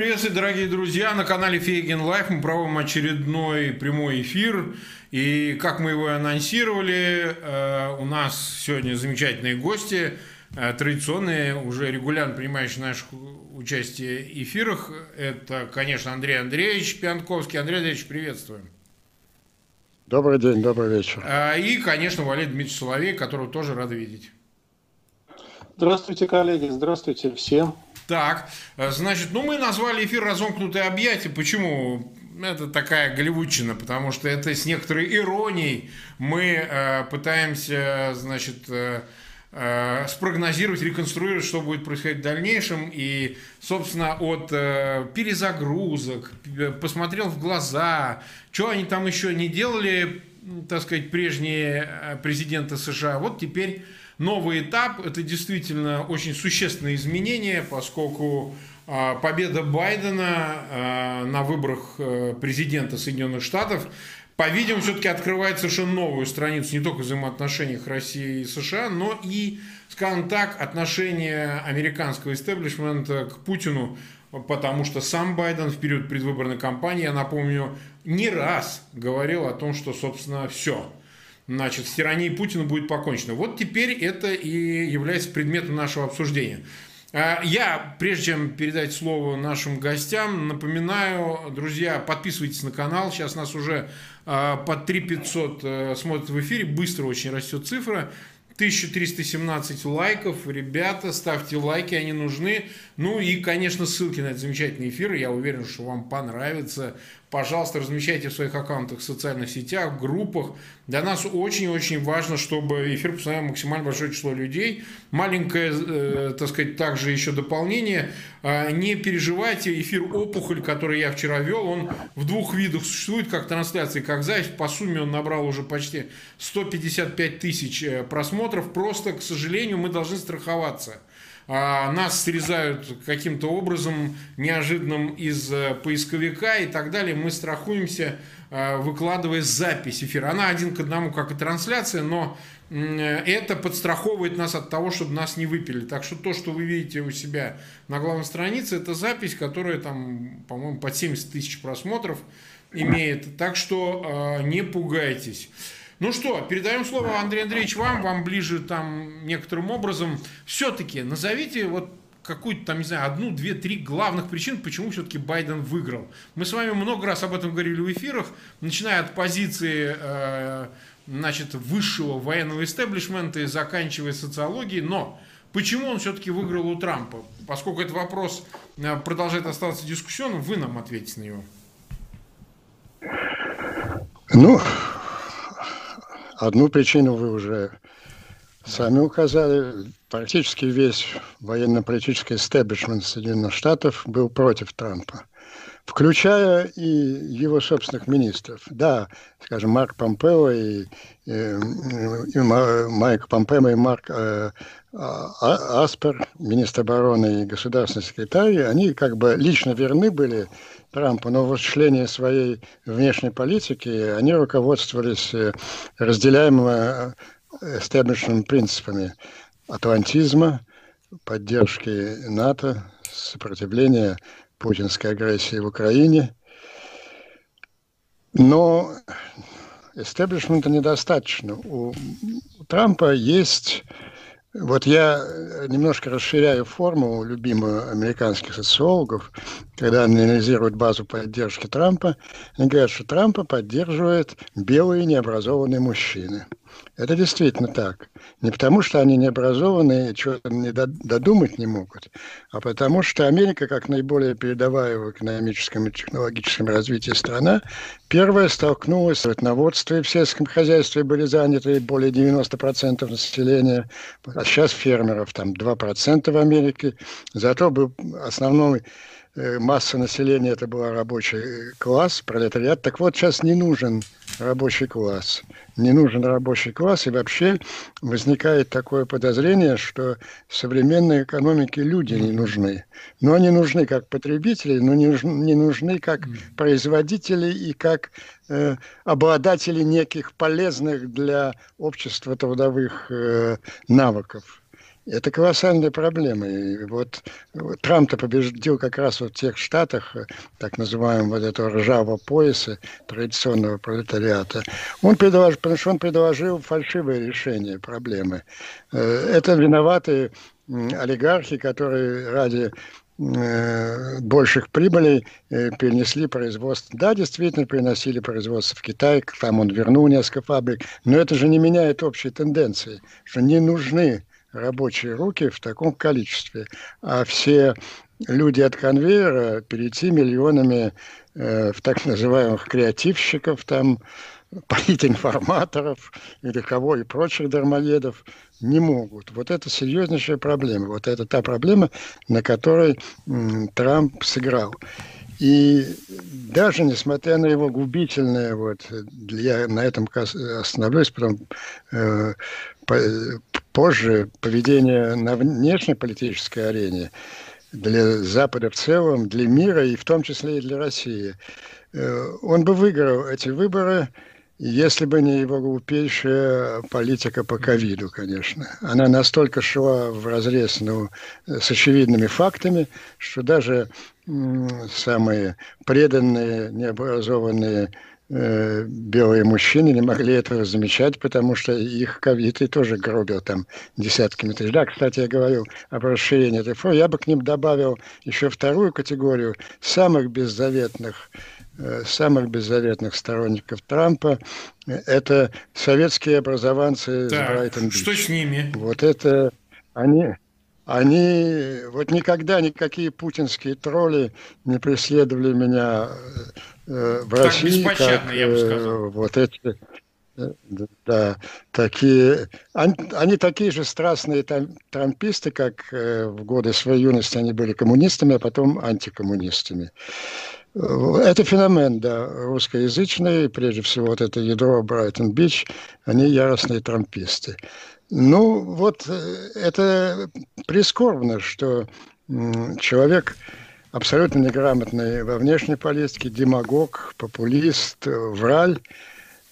Приветствую, дорогие друзья! На канале Фейгин Live мы проводим очередной прямой эфир. И как мы его анонсировали, э, у нас сегодня замечательные гости, э, традиционные, уже регулярно принимающие наше участие в эфирах. Это, конечно, Андрей Андреевич Пионтковский. Андрей Андреевич, приветствуем. Добрый день, добрый вечер. Э, и, конечно, Валерий Дмитриевич Соловей, которого тоже рады видеть. Здравствуйте, коллеги, здравствуйте всем. Так, э, значит, ну мы назвали эфир «Разомкнутые объятия». Почему? Это такая голливудчина, потому что это с некоторой иронией мы э, пытаемся, значит, э, э, спрогнозировать, реконструировать, что будет происходить в дальнейшем. И, собственно, от э, перезагрузок, посмотрел в глаза, что они там еще не делали, так сказать, прежние э, президенты США. Вот теперь новый этап. Это действительно очень существенное изменение, поскольку а, победа Байдена а, на выборах э, президента Соединенных Штатов по-видимому, все-таки открывает совершенно новую страницу не только в взаимоотношениях России и США, но и, скажем так, отношения американского истеблишмента к Путину, потому что сам Байден в период предвыборной кампании, я напомню, не раз говорил о том, что, собственно, все, значит, с тиранией Путина будет покончено. Вот теперь это и является предметом нашего обсуждения. А, я, прежде чем передать слово нашим гостям, напоминаю, друзья, подписывайтесь на канал. Сейчас нас уже под 3500 э, смотрят в эфире. Быстро очень растет цифра. 1317 лайков. Ребята, ставьте лайки, они нужны. Ну и, конечно, ссылки на этот замечательный эфир. Я уверен, что вам понравится. Пожалуйста, размещайте в своих аккаунтах в социальных сетях, в группах. Для нас очень-очень важно, чтобы эфир посмотрел максимально большое число людей. Маленькое, э, так сказать, также еще дополнение. Э, не переживайте, эфир «Опухоль», который я вчера вел, он в двух видах существует, как трансляции, как запись. По сумме он набрал уже почти 155 тысяч э, просмотров. Просто, к сожалению, мы должны страховаться – нас срезают каким-то образом неожиданным из э, поисковика и так далее, мы страхуемся, э, выкладывая запись эфира. Она один к одному, как и трансляция, но это подстраховывает нас от того, чтобы нас не выпили. Так что то, что вы видите у себя на главной странице, это запись, которая там, по-моему, под 70 тысяч просмотров имеет. Так что э, не пугайтесь. Ну что, передаем слово, Андрей Андреевич, вам, вам ближе там некоторым образом. Все-таки назовите вот какую-то там, не знаю, одну, две, три главных причин, почему все-таки Байден выиграл. Мы с вами много раз об этом говорили в эфирах, начиная от позиции э, значит, высшего военного истеблишмента и заканчивая социологией, но почему он все-таки выиграл у Трампа? Поскольку этот вопрос э, продолжает оставаться дискуссионным, вы нам ответите на него. Ну, Одну причину вы уже сами указали. Практически весь военно-политический истеблишмент Соединенных Штатов был против Трампа, включая и его собственных министров. Да, скажем, Марк Помпео и, и, и Майк Помпео и Марк э, а, Аспер, министр обороны и государственный секретарь, они как бы лично верны были Трампа, но в осуществлении своей внешней политики они руководствовались э, разделяемыми эстеблишментными принципами атлантизма, поддержки НАТО, сопротивления путинской агрессии в Украине. Но эстеблишмента недостаточно. У Трампа есть вот я э, немножко расширяю форму любимую американских социологов, когда анализируют базу поддержки Трампа, они говорят, что Трампа поддерживают белые необразованные мужчины. Это действительно так. Не потому, что они необразованные и чего-то не додумать не могут, а потому что Америка, как наиболее передовая в экономическом и технологическом развитии страна, первая столкнулась с животноводством и в сельском хозяйстве были заняты более 90% населения, а сейчас фермеров там 2% в Америке. Зато был основной масса населения это был рабочий класс, пролетариат. Так вот, сейчас не нужен рабочий класс. Не нужен рабочий класс, и вообще возникает такое подозрение, что в современной экономике люди не нужны. Но они нужны как потребители, но не не нужны как производители и как э, обладатели неких полезных для общества трудовых э, навыков. Это колоссальная проблема. И вот, Трамп-то победил как раз вот в тех штатах, так называемого вот этого ржавого пояса традиционного пролетариата. Он предложил, потому что он предложил фальшивое решение проблемы. Э, это виноваты олигархи, которые ради э, больших прибылей э, перенесли производство. Да, действительно, переносили производство в Китай, там он вернул несколько фабрик, но это же не меняет общей тенденции, что не нужны рабочие руки в таком количестве, а все люди от конвейера перейти миллионами э, в так называемых креативщиков, там, политинформаторов или кого и прочих дармоедов не могут. Вот это серьезнейшая проблема. Вот это та проблема, на которой м, Трамп сыграл. И даже несмотря на его губительное, вот, я на этом остановлюсь, потом э, позже поведение на внешней политической арене для Запада в целом, для мира и в том числе и для России. Э, он бы выиграл эти выборы, если бы не его глупейшая политика по ковиду, конечно. Она настолько шла в разрез ну, с очевидными фактами, что даже самые преданные, необразованные белые мужчины не могли этого замечать, потому что их ковид и тоже гробил там десятками тысяч. Да, кстати, я говорил об расширении этой формы. Я бы к ним добавил еще вторую категорию самых беззаветных Э, самых беззаветных сторонников Трампа – это советские образованцы так, из брайтон Что с ними? Вот это они, они вот никогда никакие путинские тролли не преследовали меня э, в так России, как я бы сказал. Э, вот эти э, да, такие, они, они такие же страстные там, трамписты, как э, в годы своей юности они были коммунистами, а потом антикоммунистами. Это феномен, да, русскоязычный, прежде всего вот это ядро Брайтон-Бич, они яростные трамписты. Ну, вот э, это прискорбно, что человек абсолютно неграмотный во внешней политике, демагог, популист, враль,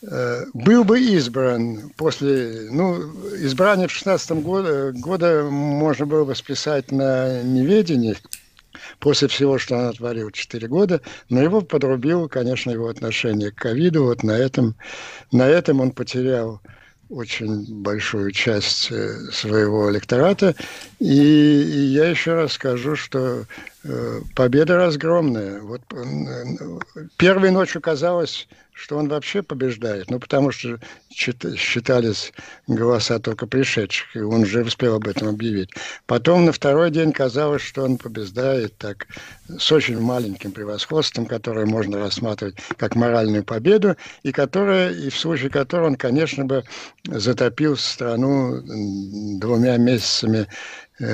э, был бы избран после, ну, избрание в 16 году, года можно было бы списать на неведение, после всего, что он отворил 4 года, но его подрубил, конечно, его отношение к ковиду. Вот на этом, на этом он потерял очень большую часть э, своего электората. И, и я еще раз скажу, что э, победа разгромная. Вот э, первой ночью казалось, что он вообще побеждает, ну, потому что считались голоса только пришедших, и он уже успел об этом объявить. Потом на второй день казалось, что он побеждает так с очень маленьким превосходством, которое можно рассматривать как моральную победу, и которое, и в случае которого он, конечно бы, затопил страну двумя месяцами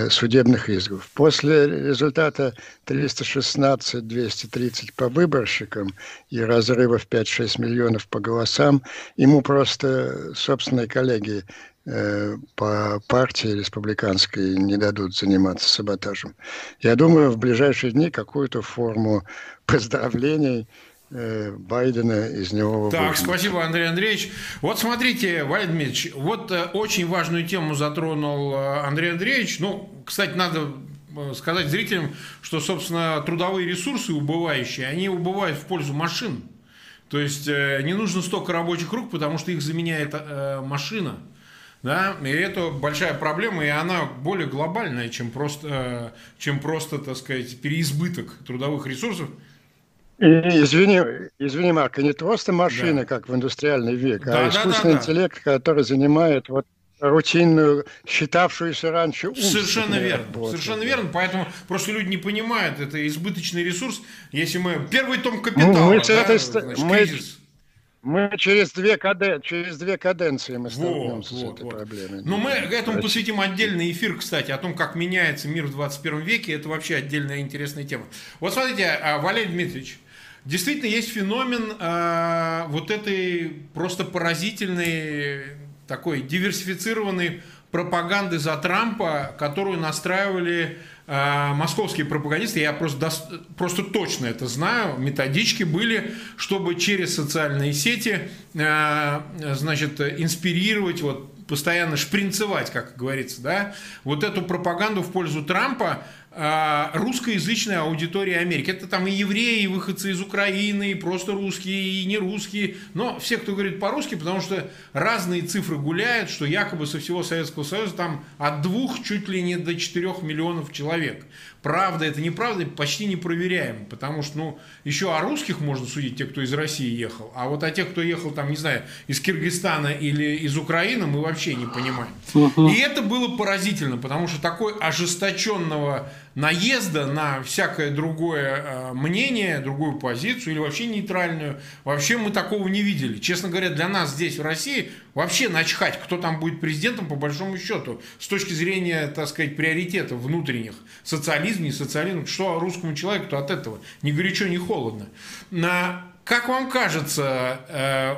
судебных исков. После результата 316-230 по выборщикам и разрывов 5-6 миллионов по голосам, ему просто собственные коллеги э, по партии республиканской не дадут заниматься саботажем. Я думаю, в ближайшие дни какую-то форму поздравлений Э, Байдена из него Так, спасибо, Андрей Андреевич. Вот смотрите, Валерий Дмитриевич, вот э, очень важную тему затронул э, Андрей Андреевич. Ну, кстати, надо сказать зрителям, что, собственно, трудовые ресурсы убывающие, они убывают в пользу машин. То есть не нужно столько рабочих рук, потому что их заменяет машина. Да, и это большая проблема, и она более глобальная, чем просто, чем просто так сказать, переизбыток трудовых ресурсов. Извини, извини, Марк, не просто машина, да. как в индустриальный век, а да, а искусственный да, да, интеллект, который занимает вот рутинную, считавшуюся раньше умственную Совершенно верно. Работу. Совершенно верно. Поэтому просто люди не понимают, это избыточный ресурс. Если мы... Первый том капитала, ну, мы, да, этой, значит, мы, кризис. Мы через две, каден... через две каденции мы столкнемся вот, с этой вот. проблемой. Но мы этому посвятим отдельный эфир, кстати, о том, как меняется мир в 21 веке. Это вообще отдельная интересная тема. Вот смотрите, а, Валерий Дмитриевич, Действительно, есть феномен э, вот этой просто поразительной, такой диверсифицированной пропаганды за Трампа, которую настраивали э, московские пропагандисты. Я просто, просто точно это знаю. Методички были, чтобы через социальные сети э, значит, инспирировать вот постоянно шпринцевать, как говорится, да, вот эту пропаганду в пользу Трампа, русскоязычная аудитория Америки. Это там и евреи, и выходцы из Украины, и просто русские, и не русские. Но все, кто говорит по-русски, потому что разные цифры гуляют, что якобы со всего Советского Союза там от двух чуть ли не до четырех миллионов человек. Правда, это неправда, почти не проверяем, потому что, ну, еще о русских можно судить, те, кто из России ехал, а вот о тех, кто ехал, там, не знаю, из Киргизстана или из Украины, мы вообще не понимаем. И это было поразительно, потому что такой ожесточенного наезда на всякое другое э, мнение, другую позицию или вообще нейтральную, вообще мы такого не видели. Честно говоря, для нас здесь, в России, вообще начхать, кто там будет президентом, по большому счету, с точки зрения, так сказать, приоритетов внутренних, социализм, не социализм, что русскому человеку, то от этого ни горячо, ни холодно. На, как вам кажется, э,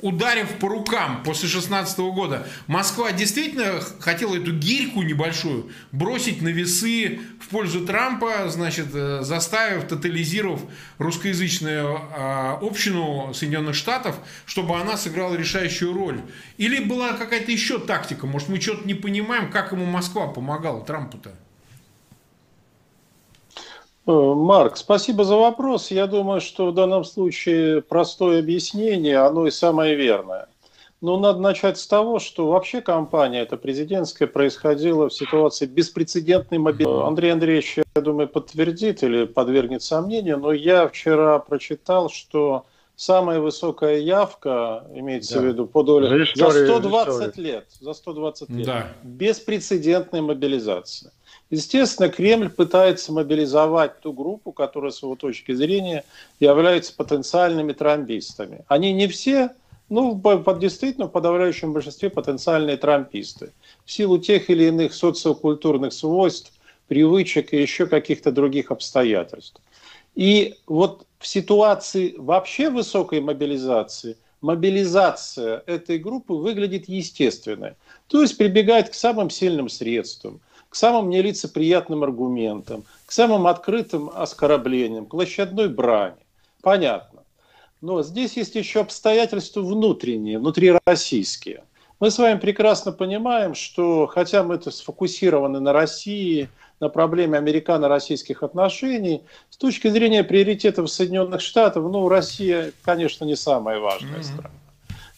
ударив по рукам после 16 года, Москва действительно хотела эту гирьку небольшую бросить на весы в пользу Трампа, значит, э, заставив, тотализировав русскоязычную э, общину Соединенных Штатов, чтобы она сыграла решающую роль. Или была какая-то еще тактика? Может, мы что-то не понимаем, как ему Москва помогала Трампу-то? Э, Марк, спасибо за вопрос. Я думаю, что в данном случае простое объяснение, оно и самое верное. Но надо начать с того, что вообще кампания эта президентская происходила в ситуации беспрецедентной мобилизации. Андрей Андреевич, я думаю, подтвердит или подвергнет сомнению, но я вчера прочитал, что самая высокая явка, имеется да. в виду по доле, за 120 лет, за 120 лет, да. беспрецедентная мобилизация. Естественно, Кремль пытается мобилизовать ту группу, которая, с его точки зрения, является потенциальными трампистами. Они не все, ну, действительно, в подавляющем большинстве потенциальные трамписты. В силу тех или иных социокультурных свойств, привычек и еще каких-то других обстоятельств. И вот в ситуации вообще высокой мобилизации, мобилизация этой группы выглядит естественной. То есть прибегает к самым сильным средствам – к самым нелицеприятным аргументам, к самым открытым оскорблениям, к площадной брани. Понятно. Но здесь есть еще обстоятельства внутренние, внутрироссийские. Мы с вами прекрасно понимаем, что хотя мы это сфокусированы на России, на проблеме американо-российских отношений, с точки зрения приоритетов Соединенных Штатов, ну, Россия, конечно, не самая важная mm-hmm. страна.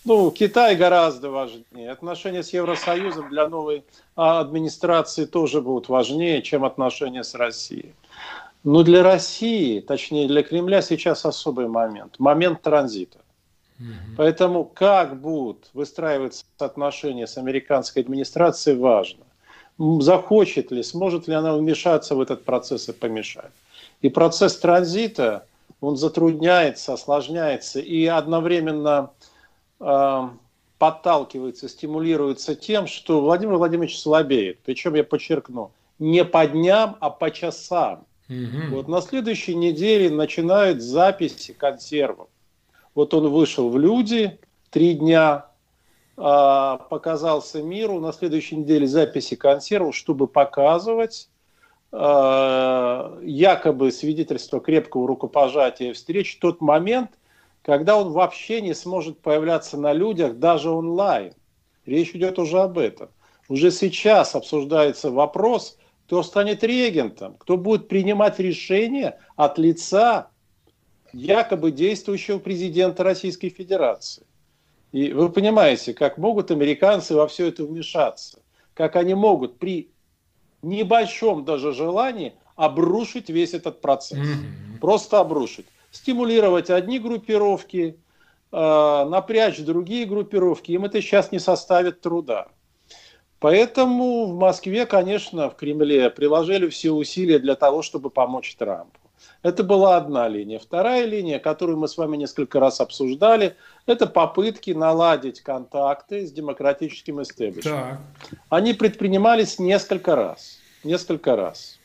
Ну, Китай гораздо важнее. Отношения с Евросоюзом для новой а, администрации тоже будут важнее, чем отношения с Россией. Но для России, точнее для Кремля сейчас особый момент. Момент транзита. Поэтому как будут выстраиваться отношения с американской администрацией, важно. Захочет ли, сможет ли она вмешаться в этот процесс и помешать. И процесс транзита, он затрудняется, осложняется и одновременно подталкивается, стимулируется тем, что Владимир Владимирович слабеет. Причем я подчеркну, не по дням, а по часам. Угу. Вот на следующей неделе начинают записи консервов. Вот он вышел в люди три дня, э, показался миру. На следующей неделе записи консервов, чтобы показывать э, якобы свидетельство крепкого рукопожатия встреч тот момент – когда он вообще не сможет появляться на людях даже онлайн. Речь идет уже об этом. Уже сейчас обсуждается вопрос, кто станет регентом, кто будет принимать решения от лица якобы действующего президента Российской Федерации. И вы понимаете, как могут американцы во все это вмешаться, как они могут при небольшом даже желании обрушить весь этот процесс. Mm-hmm. Просто обрушить стимулировать одни группировки, э, напрячь другие группировки. Им это сейчас не составит труда. Поэтому в Москве, конечно, в Кремле приложили все усилия для того, чтобы помочь Трампу. Это была одна линия. Вторая линия, которую мы с вами несколько раз обсуждали, это попытки наладить контакты с демократическим истеблишментом. Они предпринимались несколько раз. Несколько раз.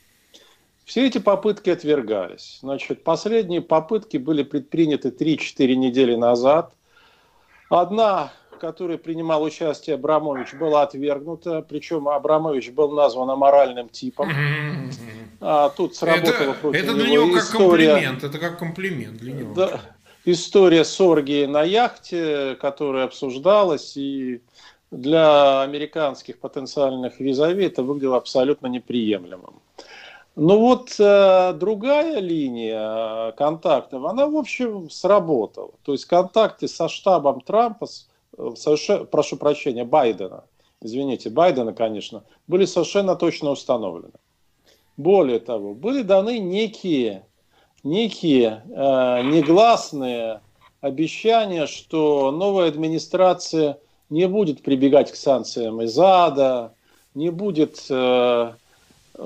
Все эти попытки отвергались. Значит, последние попытки были предприняты 3-4 недели назад. Одна, в которой принимал участие Абрамович, была отвергнута, причем Абрамович был назван аморальным типом. А тут сработала это, против это для него, него как история, комплимент, это как комплимент для него. Да, история с оргией на яхте, которая обсуждалась, и для американских потенциальных визави это выглядело абсолютно неприемлемым. Но вот э, другая линия контактов, она, в общем, сработала. То есть контакты со штабом Трампа, э, совершенно, прошу прощения, Байдена, извините, Байдена, конечно, были совершенно точно установлены. Более того, были даны некие, некие э, негласные обещания, что новая администрация не будет прибегать к санкциям из ада, не будет э,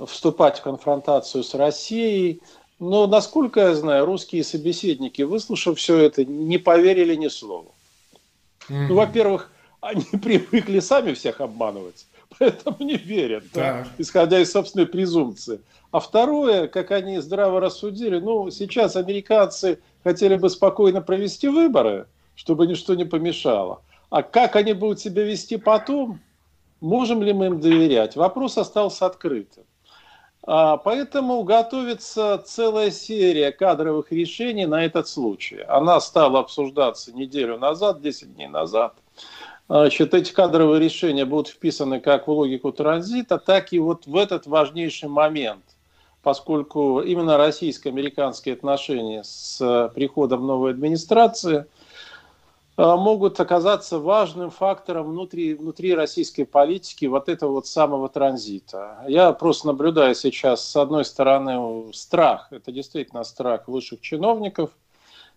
вступать в конфронтацию с Россией. Но, насколько я знаю, русские собеседники, выслушав все это, не поверили ни слову. Mm-hmm. Ну, во-первых, они привыкли сами всех обманывать, поэтому не верят, да, исходя из собственной презумпции. А второе, как они здраво рассудили, ну, сейчас американцы хотели бы спокойно провести выборы, чтобы ничто не помешало. А как они будут себя вести потом, можем ли мы им доверять? Вопрос остался открытым. А, поэтому готовится целая серия кадровых решений на этот случай. Она стала обсуждаться неделю назад, 10 дней назад. Значит, эти кадровые решения будут вписаны как в логику транзита, так и вот в этот важнейший момент, поскольку именно российско-американские отношения с приходом новой администрации – могут оказаться важным фактором внутри, внутри российской политики вот этого вот самого транзита. Я просто наблюдаю сейчас, с одной стороны, страх, это действительно страх высших чиновников,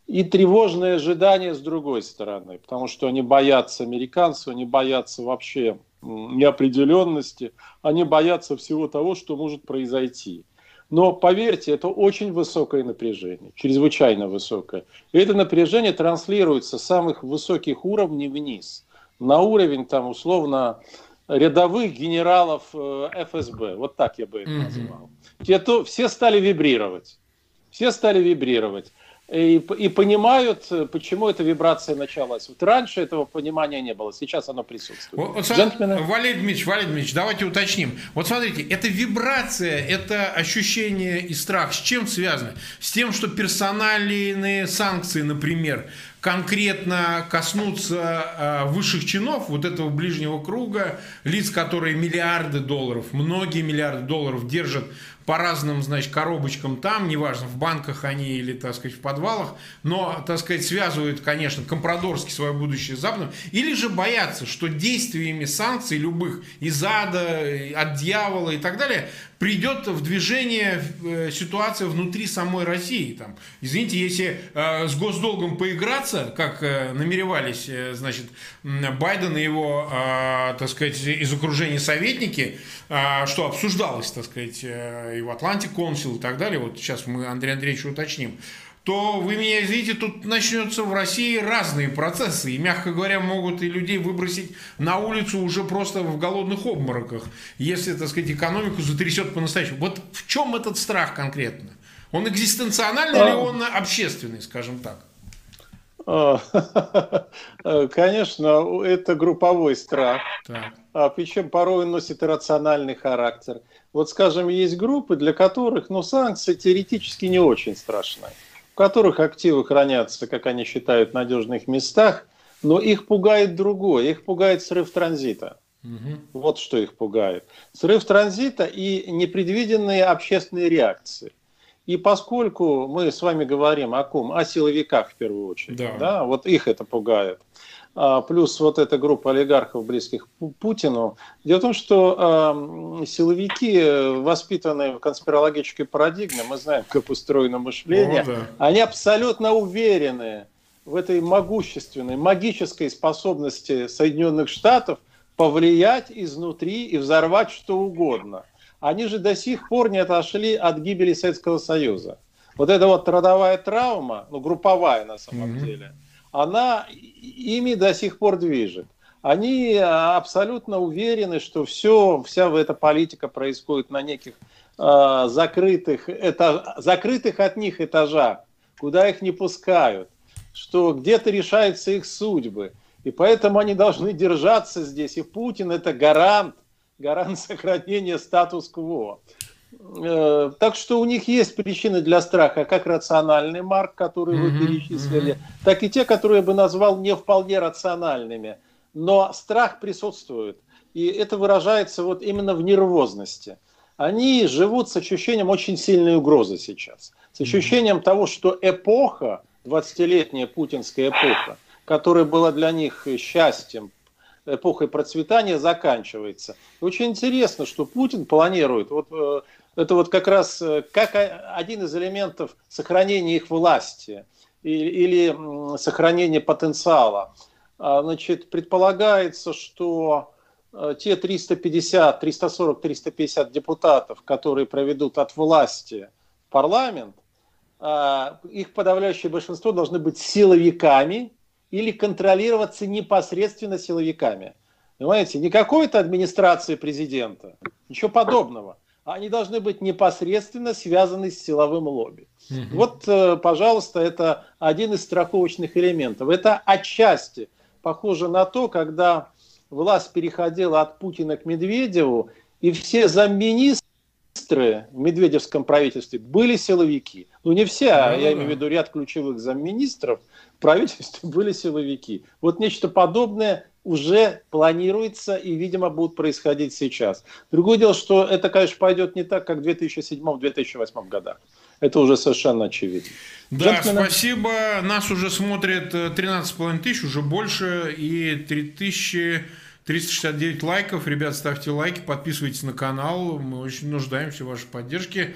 и тревожное ожидание с другой стороны, потому что они боятся американцев, они боятся вообще неопределенности, они боятся всего того, что может произойти. Но поверьте, это очень высокое напряжение, чрезвычайно высокое. И это напряжение транслируется с самых высоких уровней вниз, на уровень там условно рядовых генералов э, ФСБ. Вот так я бы это назвал. Те, то, все стали вибрировать. Все стали вибрировать и, и понимают, почему эта вибрация началась. Вот раньше этого понимания не было, сейчас оно присутствует. Вот, Джентльмены? Валерий Дмитриевич, Валерий Дмитриевич, давайте уточним. Вот смотрите, эта вибрация, это ощущение и страх с чем связано? С тем, что персональные санкции, например, конкретно коснуться э, высших чинов, вот этого ближнего круга, лиц, которые миллиарды долларов, многие миллиарды долларов держат по разным, значит, коробочкам там, неважно, в банках они или, так сказать, в подвалах, но, так сказать, связывают, конечно, компрадорски свое будущее с Западом, или же боятся, что действиями санкций любых из ада, от дьявола и так далее, придет в движение э, ситуация внутри самой России. Там, извините, если э, с госдолгом поиграться, как э, намеревались, значит, Байден и его, так сказать, из окружения советники, что обсуждалось, так сказать, э, и в Атлантик Консил и так далее, вот сейчас мы Андрей Андреевич уточним, то вы меня извините, тут начнется в России разные процессы. И, мягко говоря, могут и людей выбросить на улицу уже просто в голодных обмороках, если, так сказать, экономику затрясет по-настоящему. Вот в чем этот страх конкретно? Он экзистенциональный а... или он общественный, скажем так? А, конечно, это групповой страх. Так. А, причем порой он носит иррациональный характер. Вот, скажем, есть группы, для которых ну, санкции теоретически не очень страшны которых активы хранятся, как они считают, в надежных местах, но их пугает другое, их пугает срыв транзита. Угу. Вот что их пугает. Срыв транзита и непредвиденные общественные реакции. И поскольку мы с вами говорим о ком? О силовиках в первую очередь. Да. Да, вот их это пугает. А, плюс вот эта группа олигархов, близких Путину. Дело в том, что силовики, воспитанные в конспирологической парадигме, мы знаем, как устроено мышление, О, да. они абсолютно уверены в этой могущественной, магической способности Соединенных Штатов повлиять изнутри и взорвать что угодно. Они же до сих пор не отошли от гибели Советского Союза. Вот эта вот родовая травма, ну групповая на самом mm-hmm. деле – она ими до сих пор движет. Они абсолютно уверены, что все, вся эта политика происходит на неких э, закрытых, этаж, закрытых от них этажах, куда их не пускают, что где-то решаются их судьбы. И поэтому они должны держаться здесь. И Путин это гарант, гарант сохранения статус-кво. Э, так что у них есть причины для страха, как рациональный Марк, который вы перечислили, так и те, которые я бы назвал не вполне рациональными. но страх присутствует. И это выражается вот именно в нервозности. Они живут с ощущением очень сильной угрозы сейчас. С ощущением того, что эпоха, 20-летняя путинская эпоха, которая была для них счастьем, эпохой процветания, заканчивается. Очень интересно, что Путин планирует, вот э, это вот как раз э, как один из элементов сохранения их власти или сохранения потенциала. А, значит, предполагается, что э, те 350, 340, 350 депутатов, которые проведут от власти парламент, а, их подавляющее большинство должны быть силовиками или контролироваться непосредственно силовиками. Понимаете, не какой-то администрации президента, ничего подобного. Они должны быть непосредственно связаны с силовым лобби. Угу. Вот, э, пожалуйста, это один из страховочных элементов. Это отчасти похоже на то, когда власть переходила от Путина к Медведеву, и все замминистры в Медведевском правительстве были силовики. Ну, не все, а я имею в виду ряд ключевых замминистров в правительстве были силовики. Вот нечто подобное уже планируется и, видимо, будет происходить сейчас. Другое дело, что это, конечно, пойдет не так, как в 2007-2008 годах. Это уже совершенно очевидно. Да, Джентльмены... спасибо. Нас уже смотрит 13,5 э, тысяч, уже больше, и 3369 лайков. Ребят, ставьте лайки, подписывайтесь на канал. Мы очень нуждаемся в вашей поддержке.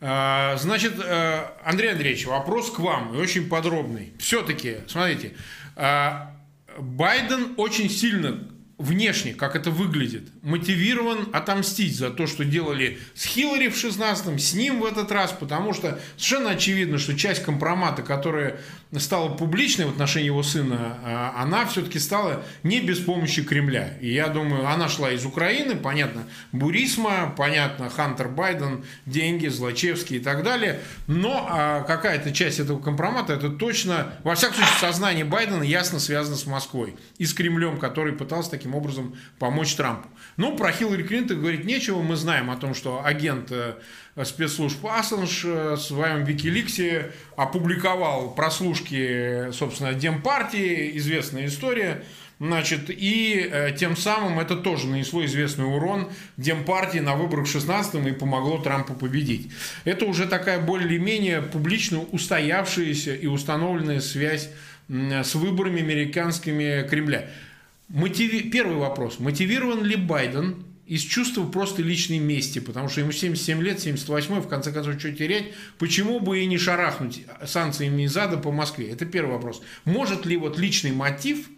А, значит, э, Андрей Андреевич, вопрос к вам, и очень подробный. Все-таки, смотрите, а, Байден очень сильно внешне, как это выглядит, мотивирован отомстить за то, что делали с Хиллари в 16-м, с ним в этот раз, потому что совершенно очевидно, что часть компромата, которая стала публичной в отношении его сына, а, она все-таки стала не без помощи Кремля. И я думаю, она шла из Украины, понятно, Бурисма, понятно, Хантер Байден, деньги, Злачевский и так далее. Но а, какая-то часть этого компромата, это точно, во всяком случае, сознание Байдена ясно связано с Москвой и с Кремлем, который пытался таким образом помочь Трампу. Ну, про Хиллари Клинтон говорить нечего. Мы знаем о том, что агент э, спецслужб Ассанж э, в своем Викиликсе опубликовал прослушки, собственно, Демпартии, известная история. Значит, и э, тем самым это тоже нанесло известный урон Демпартии на выборах в 16-м и помогло Трампу победить. Это уже такая более-менее публично устоявшаяся и установленная связь с выборами американскими Кремля. Мотиви... Первый вопрос. Мотивирован ли Байден из чувства просто личной мести, потому что ему 77 лет, 78 в конце концов, что терять, почему бы и не шарахнуть санкциями из ада по Москве? Это первый вопрос. Может ли вот личный мотив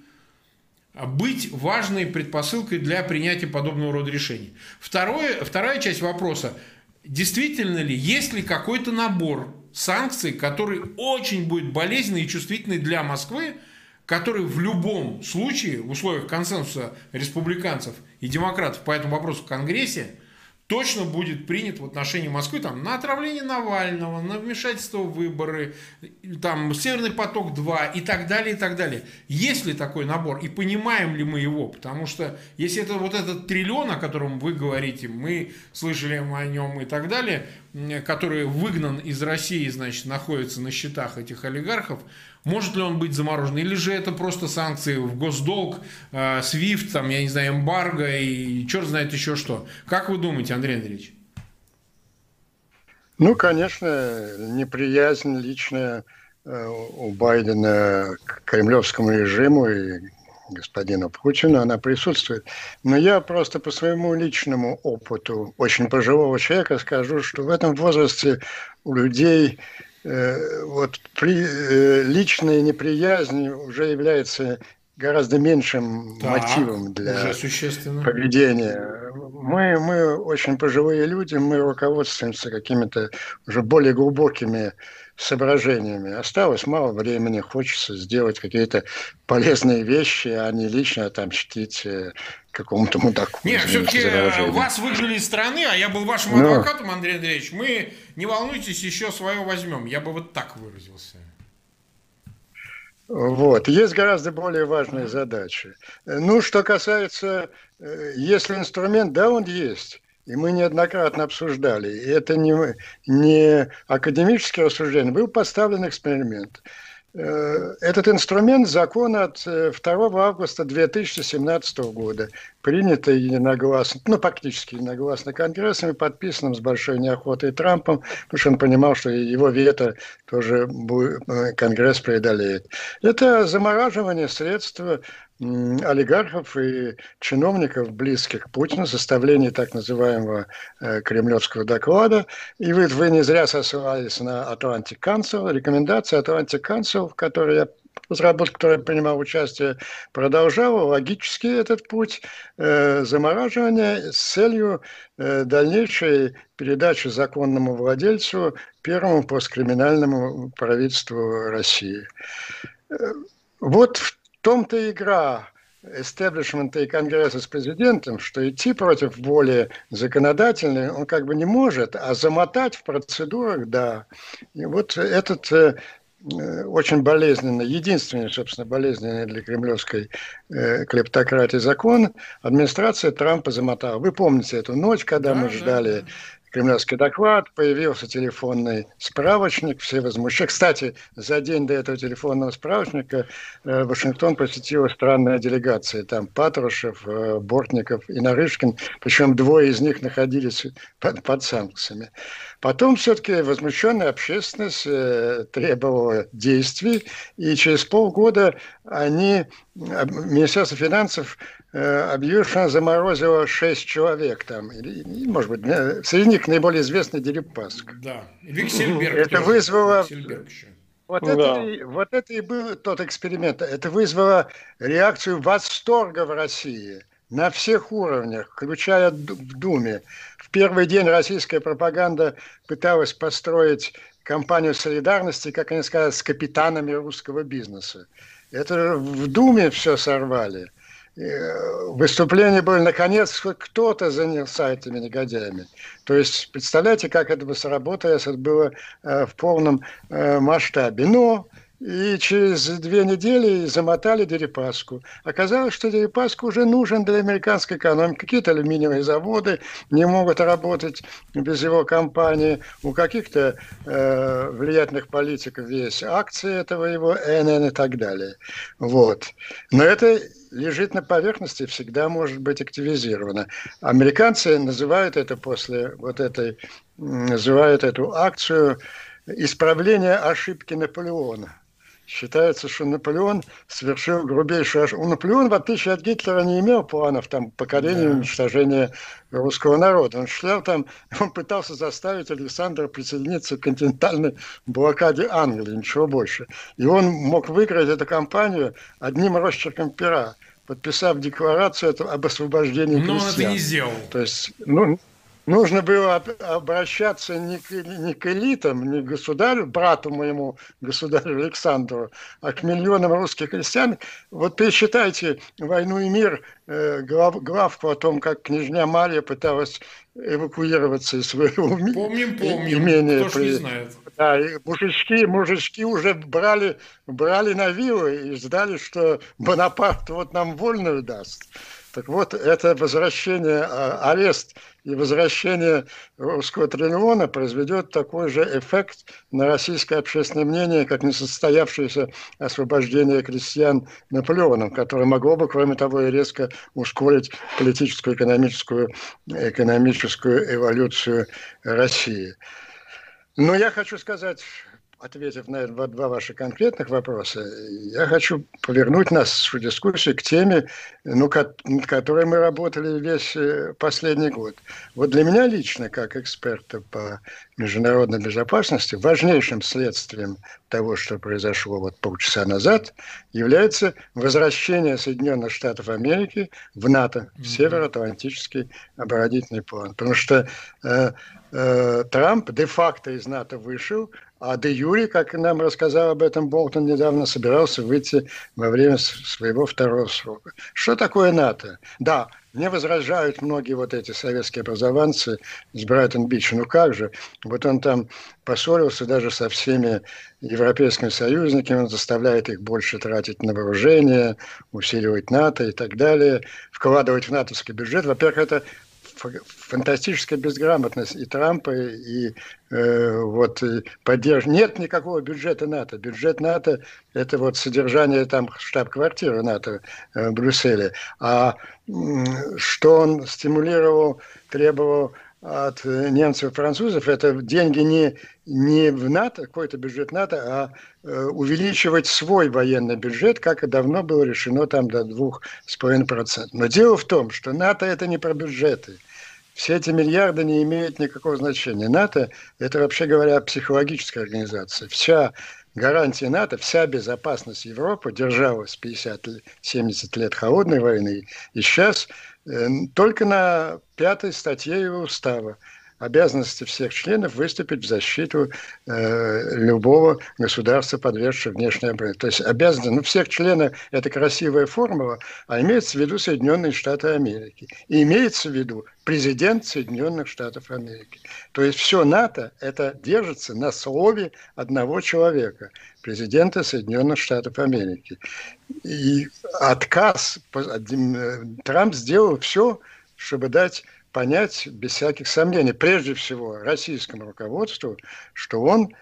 быть важной предпосылкой для принятия подобного рода решений? Второе, вторая часть вопроса. Действительно ли, есть ли какой-то набор санкций, который очень будет болезненный и чувствительный для Москвы, который в любом случае, в условиях консенсуса республиканцев и демократов по этому вопросу в Конгрессе, точно будет принят в отношении Москвы там, на отравление Навального, на вмешательство в выборы, там, Северный поток-2 и так далее, и так далее. Есть ли такой набор и понимаем ли мы его? Потому что если это вот этот триллион, о котором вы говорите, мы слышали о нем и так далее, который выгнан из России, значит, находится на счетах этих олигархов, может ли он быть заморожен? Или же это просто санкции в госдолг, э, SWIFT, там, я не знаю, эмбарго и черт знает еще что. Как вы думаете, Андрей Андреевич? Ну, конечно, неприязнь личная э, у Байдена к кремлевскому режиму и господину Путину, она присутствует. Но я просто по своему личному опыту очень пожилого человека скажу, что в этом возрасте у людей Э, вот при, э, личная неприязнь уже является гораздо меньшим так, мотивом для поведения. Мы, мы очень пожилые люди, мы руководствуемся какими-то уже более глубокими соображениями. Осталось мало времени, хочется сделать какие-то полезные вещи, а не лично отомстить э, какому-то мудаку. Нет, все-таки э, вас выгнали из страны, а я был вашим Но... адвокатом, Андрей Андреевич. Мы, не волнуйтесь, еще свое возьмем. Я бы вот так выразился. Вот. Есть гораздо более важные задачи. Ну, что касается, э, если инструмент, да, он есть. И мы неоднократно обсуждали. И это не, не академическое рассуждение, был поставлен эксперимент. Э, этот инструмент закон от 2 э, августа 2017 года, принятый единогласно, ну, практически единогласно Конгрессом и подписанным с большой неохотой Трампом, потому что он понимал, что его вето тоже э, Конгресс преодолеет. Это замораживание средств олигархов и чиновников, близких к Путину, составление так называемого э, кремлевского доклада. И вы, вы не зря сослались на Atlantic Council, рекомендации Atlantic Council, в которой я разработка, в которой я принимал участие, продолжала логически этот путь э, замораживания с целью э, дальнейшей передачи законному владельцу первому посткриминальному правительству России. Э, вот в том-то игра эстеблишмента и Конгресса с президентом, что идти против воли законодательной он как бы не может, а замотать в процедурах, да. И вот этот э очень болезненный, единственный, собственно, болезненный для кремлевской э, клептократии закон, администрация Трампа замотала. Вы помните эту ночь, когда да, мы ждали да кремлевский доклад, появился телефонный справочник, все возмущены. Кстати, за день до этого телефонного справочника э, Вашингтон посетила странная делегация. Там Патрушев, э, Бортников и Нарышкин, причем двое из них находились под, под санкциями. Потом все-таки возмущенная общественность э, требовала действий, и через полгода они, Министерство финансов Э, Абьюшина заморозила шесть человек там, или, может быть, среди них наиболее известный Дерипаск. Да, Виксельберг. Это тоже. вызвало... Вот, да. это, вот это и был тот эксперимент. Это вызвало реакцию восторга в России на всех уровнях, включая в Думе. В первый день российская пропаганда пыталась построить кампанию солидарности, как они сказали, с капитанами русского бизнеса. Это в Думе все сорвали – Э, выступление было, наконец, кто-то занялся этими негодяями. То есть, представляете, как это бы сработало, если это было э, в полном э, масштабе. Но и через две недели замотали Дерипаску. Оказалось, что Дерипаска уже нужен для американской экономики. Какие-то алюминиевые заводы не могут работать без его компании. У каких-то э, влиятельных политиков есть акции этого его НН и так далее. Вот. Но это лежит на поверхности, всегда может быть активизировано. Американцы называют это после вот этой, называют эту акцию исправление ошибки Наполеона. Считается, что Наполеон совершил грубейшую ошибку. Наполеон, в отличие от Гитлера, не имел планов там покорения да. уничтожения русского народа. Он шлял там, он пытался заставить Александра присоединиться к континентальной блокаде Англии, ничего больше. И он мог выиграть эту кампанию одним росчерком пера подписав декларацию об освобождении крестьян. Но он это не сделал. То есть, ну, нужно было обращаться не к, не к элитам, не к государю, брату моему, государю Александру, а к миллионам русских крестьян. Вот пересчитайте «Войну и мир», э, глав, главку о том, как княжня Мария пыталась эвакуироваться из своего помним, помним. имения. Кто при... не знает. Да, и мужички, мужички уже брали, брали на вилы и ждали, что Бонапарт вот нам вольную даст. Так вот, это возвращение, а, арест и возвращение русского триллиона произведет такой же эффект на российское общественное мнение, как несостоявшееся освобождение крестьян Наполеоном, которое могло бы, кроме того, и резко ускорить политическую, экономическую, экономическую эволюцию России. Но я хочу сказать ответив на два ваших конкретных вопроса, я хочу повернуть нашу дискуссию к теме, ну, над которой мы работали весь э, последний год. Вот для меня лично, как эксперта по международной безопасности, важнейшим следствием того, что произошло вот полчаса назад, является возвращение Соединенных Штатов Америки в НАТО, в Североатлантический оборонительный план. Потому что э, э, Трамп де-факто из НАТО вышел, а де Юри, как нам рассказал об этом Болтон недавно, собирался выйти во время своего второго срока. Что такое НАТО? Да, мне возражают многие вот эти советские образованцы с Брайтон-Бич. Ну как же? Вот он там поссорился даже со всеми европейскими союзниками, он заставляет их больше тратить на вооружение, усиливать НАТО и так далее, вкладывать в натовский бюджет. Во-первых, это фантастическая безграмотность и Трампа, и э, вот поддерж... Нет никакого бюджета НАТО. Бюджет НАТО – это вот содержание там штаб-квартиры НАТО э, в Брюсселе. А э, что он стимулировал, требовал от немцев и французов, это деньги не, не в НАТО, какой-то бюджет НАТО, а э, увеличивать свой военный бюджет, как и давно было решено там до 2,5%. Но дело в том, что НАТО это не про бюджеты. Все эти миллиарды не имеют никакого значения. НАТО – это, вообще говоря, психологическая организация. Вся гарантия НАТО, вся безопасность Европы держалась 50-70 лет холодной войны. И сейчас Э, только на пятой статье его устава обязанности всех членов выступить в защиту э, любого государства, подвергшего внешней обороне. То есть обязаны, ну, всех членов – это красивая формула, а имеется в виду Соединенные Штаты Америки. И имеется в виду президент Соединенных Штатов Америки. То есть все НАТО – это держится на слове одного человека – президента Соединенных Штатов Америки. И отказ, э, Трамп сделал все, чтобы дать понять без всяких сомнений, прежде всего российскому руководству, что он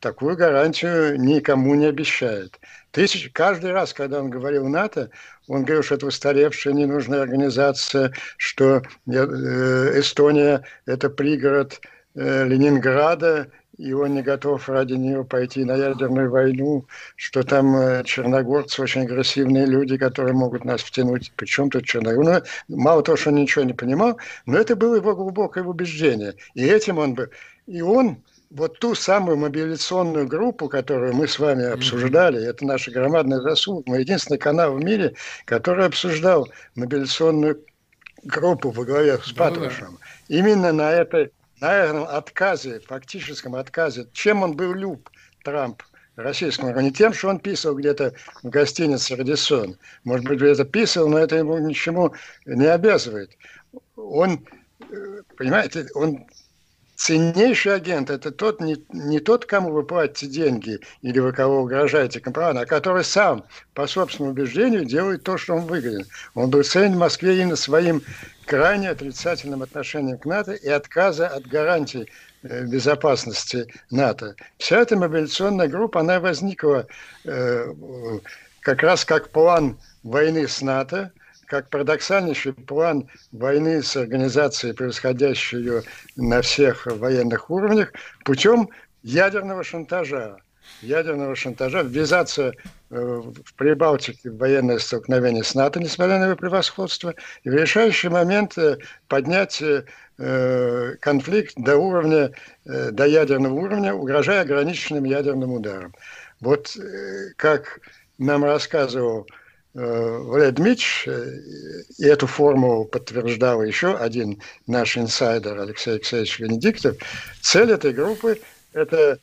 такую гарантию никому не обещает. Тысяч, каждый раз, когда он говорил НАТО, он говорил, что это устаревшая, ненужная организация, что э, Эстония – это пригород э, Ленинграда, и он не готов ради нее пойти на ядерную войну, что там э, черногорцы очень агрессивные люди, которые могут нас втянуть. Причем тут черногорцы? Ну, мало того, что он ничего не понимал, но это было его глубокое убеждение. И этим он бы... И он вот ту самую мобилизационную группу, которую мы с вами обсуждали, это наша громадная заслуга, мы единственный канал в мире, который обсуждал мобилизационную группу во главе с Патрушем. Именно на этой наверное, отказе, фактическом отказе. Чем он был люб, Трамп, российскому Не тем, что он писал где-то в гостинице «Радиссон». Может быть, где-то писал, но это ему ничему не обязывает. Он, э, понимаете, он ценнейший агент – это тот, не, не тот, кому вы платите деньги или вы кого угрожаете компромат, а который сам по собственному убеждению делает то, что он выгоден. Он был ценен в Москве именно своим крайне отрицательным отношением к НАТО и отказа от гарантий э, безопасности НАТО. Вся эта мобилизационная группа, она возникла э, как раз как план войны с НАТО – как парадоксальнейший план войны с организацией, превосходящей ее на всех военных уровнях, путем ядерного шантажа. Ядерного шантажа, ввязаться э, в Прибалтике в военное столкновение с НАТО, несмотря на его превосходство, и в решающий момент э, поднять э, конфликт до уровня, до ядерного уровня, угрожая ограниченным ядерным ударом. Вот как нам рассказывал Валерий Дмитриевич, э, и эту форму подтверждал еще один наш инсайдер Алексей Алексеевич Венедиктов, цель этой группы – это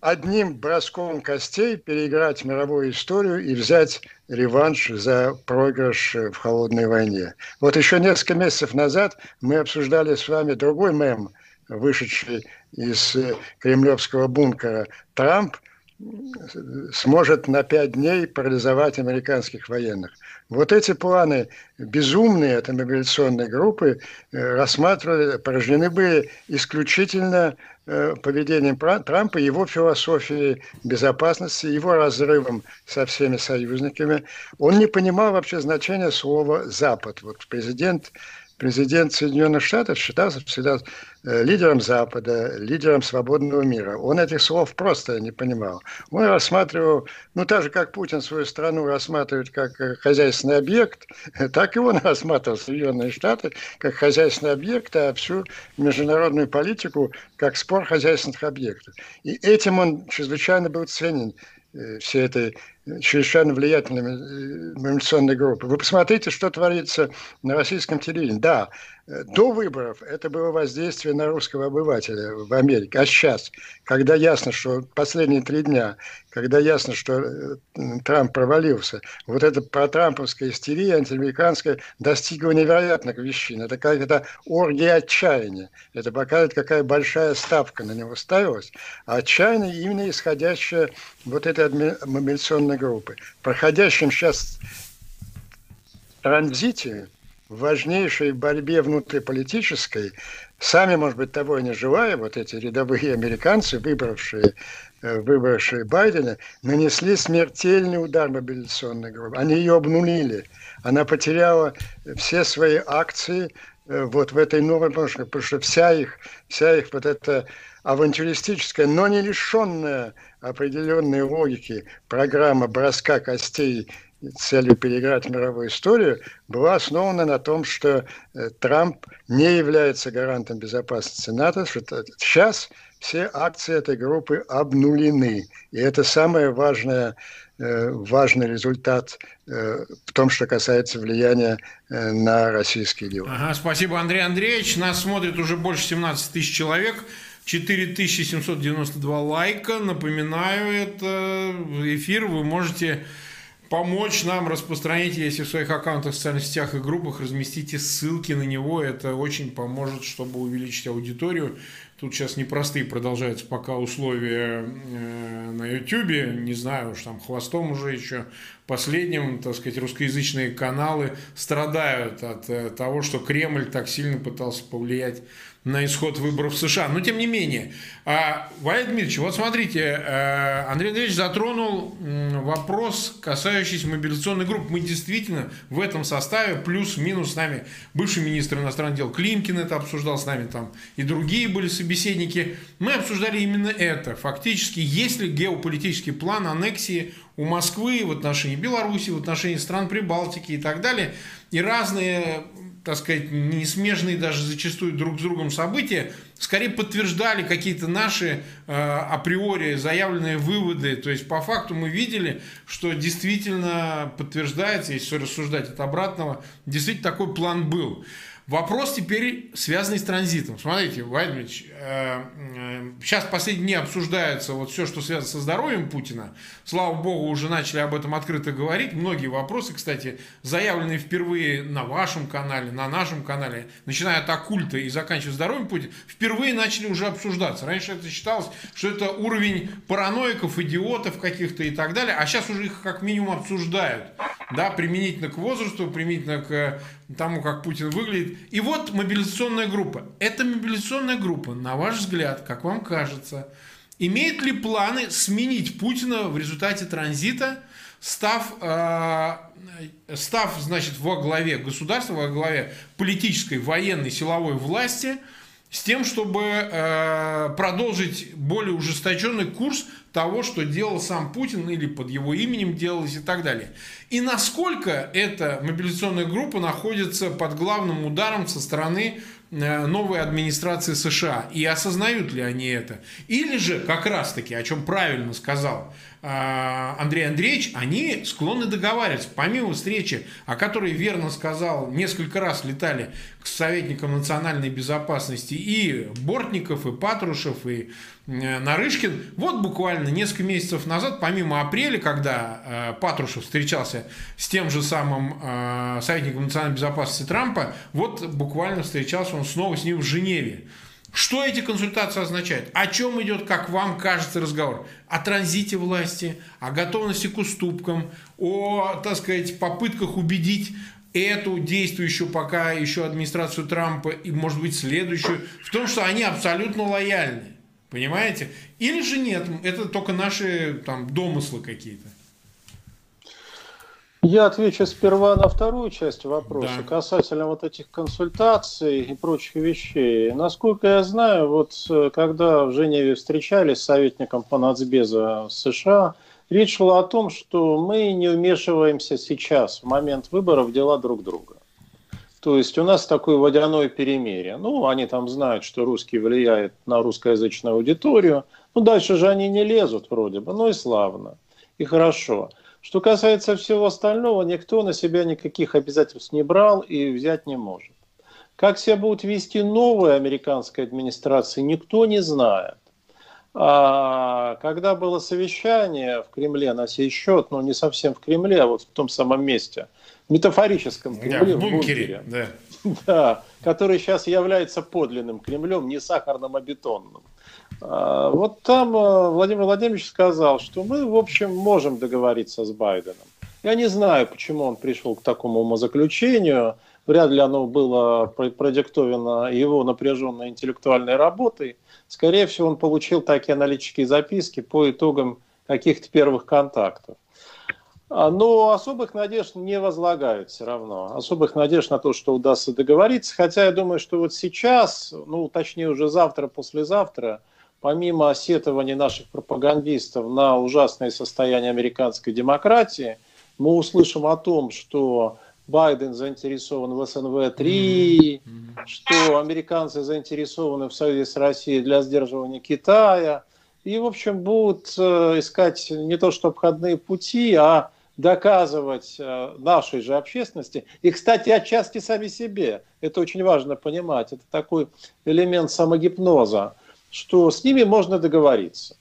одним броском костей переиграть мировую историю и взять реванш за проигрыш в холодной войне. Вот еще несколько месяцев назад мы обсуждали с вами другой мем, вышедший из э, кремлевского бункера. Трамп – сможет на пять дней парализовать американских военных. Вот эти планы безумные этой мобилизационной группы э, рассматривали, порождены были исключительно э, поведением Трампа, его философией безопасности, его разрывом со всеми союзниками. Он не понимал вообще значения слова «Запад». Вот президент президент Соединенных Штатов считался всегда э, лидером Запада, лидером свободного мира. Он этих слов просто не понимал. Он рассматривал, ну так же, как Путин свою страну рассматривает как э, хозяйственный объект, так и он рассматривал Соединенные Штаты как хозяйственный объект, а всю международную политику как спор хозяйственных объектов. И этим он чрезвычайно был ценен Э, всей этой э, чрезвычайно влиятельной мобилизационной группы. Вы посмотрите, что творится на российском телевидении. Да, э, до выборов это было воздействие на русского обывателя в Америке. А сейчас, когда ясно, что последние три дня, когда ясно, что Трамп провалился, вот эта протрамповская истерия антиамериканская достигла невероятных вещей. Это какая-то оргия отчаяния. Это показывает, какая большая ставка на него ставилась. А отчаяние именно исходящее вот этой мобилизационной группы. Проходящим сейчас транзите в важнейшей борьбе внутриполитической, сами, может быть, того и не желая, вот эти рядовые американцы, выбравшие, э, выбравшие Байдена, нанесли смертельный удар мобилизационной группе. Они ее обнулили. Она потеряла все свои акции э, вот в этой новой, потому что вся их, вся их вот эта авантюристическая, но не лишенная определенной логики программа броска костей целью переиграть мировую историю, была основана на том, что э, Трамп не является гарантом безопасности НАТО, что сейчас все акции этой группы обнулены. И это самое важное, э, важный результат э, в том, что касается влияния на российские дела. Ага, спасибо, Андрей Андреевич. Нас смотрит уже больше 17 тысяч человек. 4792 лайка. Напоминаю, это эфир вы можете помочь нам распространить, если в своих аккаунтах, в социальных сетях и группах разместите ссылки на него. Это очень поможет, чтобы увеличить аудиторию. Тут сейчас непростые продолжаются пока условия э, на YouTube. Не знаю, уж там хвостом уже еще последним, так сказать, русскоязычные каналы страдают от э, того, что Кремль так сильно пытался повлиять на исход выборов в США. Но тем не менее, а, Валерий Дмитриевич, вот смотрите, э, Андрей Андреевич затронул вопрос, касающийся мобилизационной группы. Мы действительно в этом составе, плюс-минус с нами бывший министр иностранных дел Климкин это обсуждал с нами, там и другие были собеседники. Мы обсуждали именно это. Фактически, есть ли геополитический план аннексии у Москвы в отношении Беларуси, в отношении стран Прибалтики и так далее. И разные так сказать, несмежные даже зачастую друг с другом события, скорее подтверждали какие-то наши э, априори заявленные выводы. То есть, по факту мы видели, что действительно подтверждается, если рассуждать от обратного, действительно такой план был. Вопрос теперь связанный с транзитом. Смотрите, Владимирович, э, э, сейчас последние дни обсуждается вот все, что связано со здоровьем Путина. Слава богу, уже начали об этом открыто говорить. Многие вопросы, кстати, заявленные впервые на вашем канале, на нашем канале, начиная от оккульта и заканчивая здоровьем Путина, впервые начали уже обсуждаться. Раньше это считалось, что это уровень параноиков, идиотов каких-то и так далее, а сейчас уже их как минимум обсуждают. Да, применительно к возрасту, применительно к тому, как Путин выглядит. И вот мобилизационная группа. Эта мобилизационная группа, на ваш взгляд, как вам кажется, имеет ли планы сменить Путина в результате транзита, став, э, став значит, во главе государства, во главе политической, военной, силовой власти – с тем, чтобы э, продолжить более ужесточенный курс того, что делал сам Путин или под его именем делалось и так далее. И насколько эта мобилизационная группа находится под главным ударом со стороны э, новой администрации США и осознают ли они это. Или же, как раз таки, о чем правильно сказал Андрей Андреевич, они склонны договариваться. Помимо встречи, о которой верно сказал, несколько раз летали к советникам национальной безопасности и Бортников, и Патрушев, и э, Нарышкин. Вот буквально несколько месяцев назад, помимо апреля, когда э, Патрушев встречался с тем же самым э, советником национальной безопасности Трампа, вот буквально встречался он снова с ним в Женеве. Что эти консультации означают? О чем идет, как вам кажется, разговор? О транзите власти, о готовности к уступкам, о, так сказать, попытках убедить эту действующую пока еще администрацию Трампа и, может быть, следующую, в том, что они абсолютно лояльны. Понимаете? Или же нет, это только наши там домыслы какие-то. Я отвечу сперва на вторую часть вопроса, да. касательно вот этих консультаций и прочих вещей. Насколько я знаю, вот э, когда в Женеве встречались с советником по нацбеза США, речь шла о том, что мы не вмешиваемся сейчас, в момент выборов, в дела друг друга. То есть у нас такое водяное перемирие. Ну, они там знают, что русский влияет на русскоязычную аудиторию. Ну, дальше же они не лезут вроде бы. Ну и славно. И хорошо. Что касается всего остального, никто на себя никаких обязательств не брал и взять не может. Как себя будут вести новые американские администрации, никто не знает. А когда было совещание в Кремле на сей счет, но ну, не совсем в Кремле, а вот в том самом месте, в метафорическом Кремле, да, в бункере, в бункере да. да, который сейчас является подлинным Кремлем, не сахарным, а бетонным. А, вот там а, Владимир Владимирович сказал, что мы, в общем, можем договориться с Байденом. Я не знаю, почему он пришел к такому умозаключению. вряд ли оно было продиктовано его напряженной интеллектуальной работой. Скорее всего, он получил такие аналитические записки по итогам каких-то первых контактов. А, но особых надежд не возлагают все равно. Особых надежд на то, что удастся договориться. Хотя я думаю, что вот сейчас, ну, точнее уже завтра, послезавтра, помимо осетований наших пропагандистов на ужасное состояние американской демократии, мы услышим о том, что Байден заинтересован в СНВ-3, что американцы заинтересованы в союзе с Россией для сдерживания Китая. И, в общем, будут э, искать не то что обходные пути, а доказывать э, нашей же общественности, и, кстати, отчасти сами себе, это очень важно понимать, это такой элемент самогипноза, что с ними можно договориться.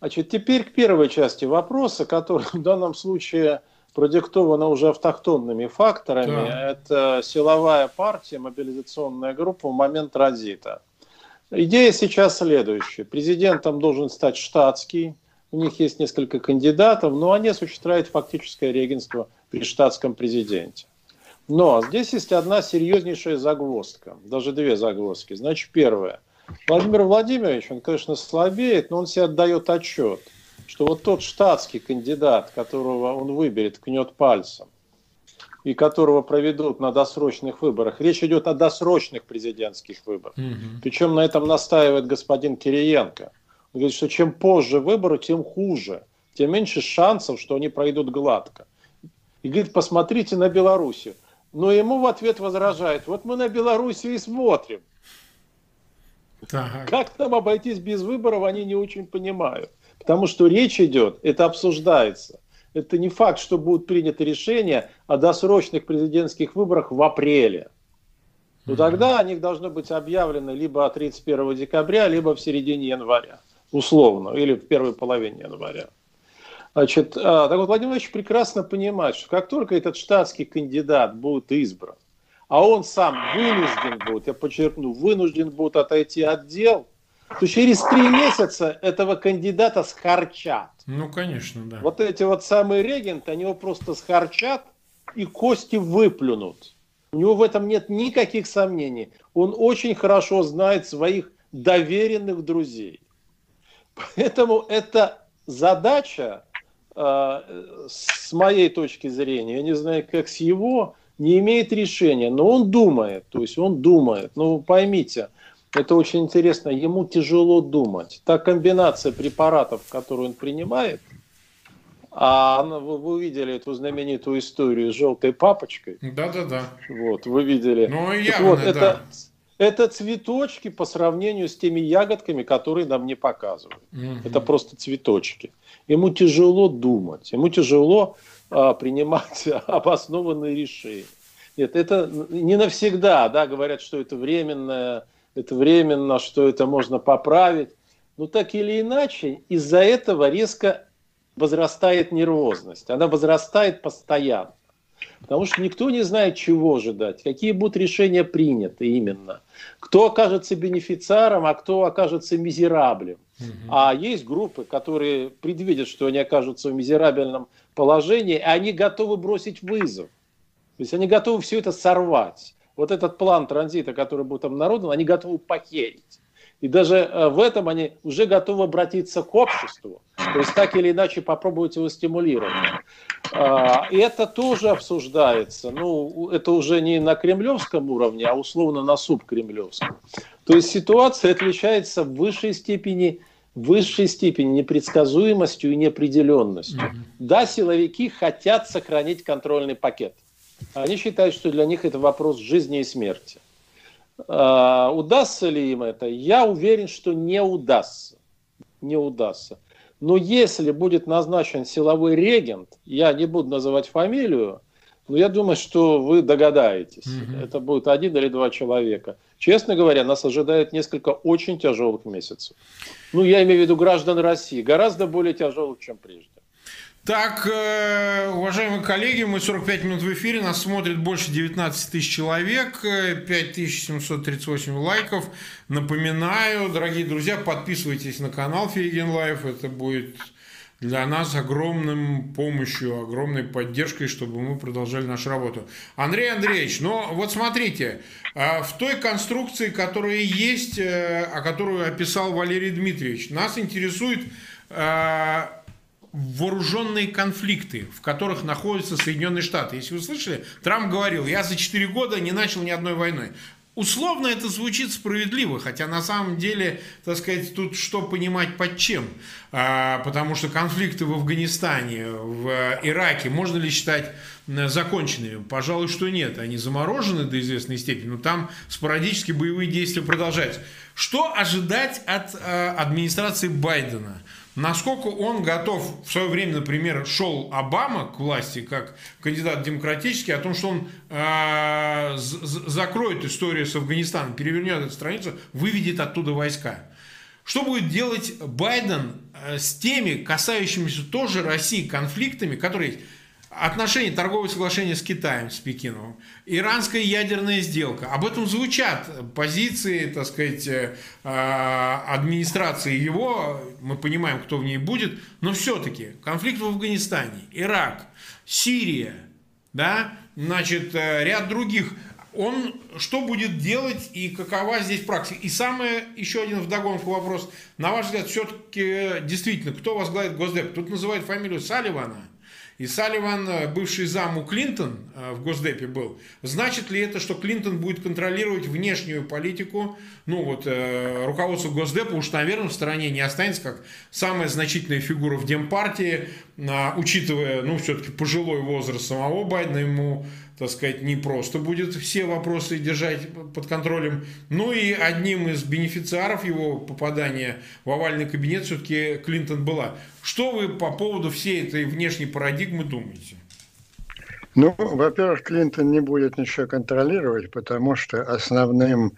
Значит, теперь к первой части вопроса, которая в данном случае продиктована уже автохтонными факторами. Да. Это силовая партия, мобилизационная группа в момент транзита. Идея сейчас следующая. Президентом должен стать штатский, у них есть несколько кандидатов, но они осуществляют фактическое регенство при штатском президенте. Но здесь есть одна серьезнейшая загвоздка, даже две загвоздки. Значит, первое. Владимир Владимирович, он, конечно, слабеет, но он себе отдает отчет, что вот тот штатский кандидат, которого он выберет, кнет пальцем, и которого проведут на досрочных выборах. Речь идет о досрочных президентских выборах. Угу. Причем на этом настаивает господин Кириенко – говорит, что чем позже выборы, тем хуже, тем меньше шансов, что они пройдут гладко. И говорит, посмотрите на Белоруссию. Но ему в ответ возражает, вот мы на Белоруссию и смотрим. Так. Как нам обойтись без выборов, они не очень понимают. Потому что речь идет, это обсуждается. Это не факт, что будут приняты решения о досрочных президентских выборах в апреле. Но тогда о них должно быть объявлено либо 31 декабря, либо в середине января условно, или в первой половине января. Значит, а, так вот, Владимир Владимирович прекрасно понимает, что как только этот штатский кандидат будет избран, а он сам вынужден будет, я подчеркну, вынужден будет отойти от дел, то через три месяца этого кандидата схарчат. Ну, конечно, да. Вот эти вот самые регенты, они его просто схарчат и кости выплюнут. У него в этом нет никаких сомнений. Он очень хорошо знает своих доверенных друзей. Поэтому эта задача, э, с моей точки зрения, я не знаю, как с его, не имеет решения, но он думает, то есть он думает. Ну, поймите, это очень интересно, ему тяжело думать. Та комбинация препаратов, которую он принимает, а вы, вы видели эту знаменитую историю с желтой папочкой? Да-да-да. Вот, вы видели. Ну, явно, вот, да. это, это цветочки по сравнению с теми ягодками, которые нам не показывают. Угу. Это просто цветочки. Ему тяжело думать, ему тяжело а, принимать обоснованные решения. Нет, это не навсегда, да, говорят, что это временно, это временно, что это можно поправить. Но так или иначе, из-за этого резко возрастает нервозность. Она возрастает постоянно. Потому что никто не знает, чего ожидать, какие будут решения приняты именно. Кто окажется бенефициаром, а кто окажется мизераблем. Угу. А есть группы, которые предвидят, что они окажутся в мизерабельном положении, и они готовы бросить вызов. То есть они готовы все это сорвать. Вот этот план транзита, который будет обнародован, они готовы похерить. И даже э, в этом они уже готовы обратиться к обществу. То есть так или иначе попробовать его стимулировать. А, и это тоже обсуждается. Ну, это уже не на кремлевском уровне, а условно на субкремлевском. То есть ситуация отличается в высшей степени в высшей степени непредсказуемостью и неопределенностью. Mm-hmm. Да, силовики хотят сохранить контрольный пакет. Они считают, что для них это вопрос жизни и смерти. А, удастся ли им это? Я уверен, что не удастся. Не удастся. Но если будет назначен силовой регент, я не буду называть фамилию, но я думаю, что вы догадаетесь. Угу. Это будет один или два человека. Честно говоря, нас ожидает несколько очень тяжелых месяцев. Ну, я имею в виду граждан России, гораздо более тяжелых, чем прежде. Так, э, уважаемые коллеги, мы 45 минут в эфире, нас смотрит больше 19 тысяч человек, 5738 лайков. Напоминаю, дорогие друзья, подписывайтесь на канал Фейгин Live, это будет для нас огромным помощью, огромной поддержкой, чтобы мы продолжали нашу работу. Андрей Андреевич, ну вот смотрите, в той конструкции, которая есть, о которую описал Валерий Дмитриевич, нас интересует вооруженные конфликты, в которых находятся Соединенные Штаты. Если вы слышали, Трамп говорил, я за 4 года не начал ни одной войны. Условно это звучит справедливо, хотя на самом деле, так сказать, тут что понимать под чем. А, потому что конфликты в Афганистане, в Ираке можно ли считать законченными? Пожалуй, что нет. Они заморожены до известной степени, но там спорадически боевые действия продолжаются. Что ожидать от а, администрации Байдена? Насколько он готов, в свое время, например, шел Обама к власти как кандидат демократический, о том, что он э, закроет историю с Афганистаном, перевернет эту страницу, выведет оттуда войска. Что будет делать Байден э, с теми, касающимися тоже России конфликтами, которые отношения, торговые соглашения с Китаем, с Пекином, иранская ядерная сделка. Об этом звучат позиции, так сказать, э, администрации его, мы понимаем, кто в ней будет, но все-таки конфликт в Афганистане, Ирак, Сирия, да, значит, э, ряд других он что будет делать и какова здесь практика? И самое, еще один вдогонку вопрос. На ваш взгляд, все-таки э, действительно, кто возглавит Госдеп? Тут называют фамилию Салливана. И Салливан, э, бывший зам у Клинтон э, в Госдепе был, значит ли это, что Клинтон будет контролировать внешнюю политику, ну вот, э, руководство Госдепа уж, наверное, в стороне не останется, как самая значительная фигура в Демпартии, учитывая, ну, все-таки пожилой возраст самого Байдена, ему так сказать, не просто будет все вопросы держать под контролем. Ну и одним из бенефициаров его попадания в овальный кабинет все-таки Клинтон была. Что вы по поводу всей этой внешней парадигмы думаете? Ну, во-первых, Клинтон не будет ничего контролировать, потому что основным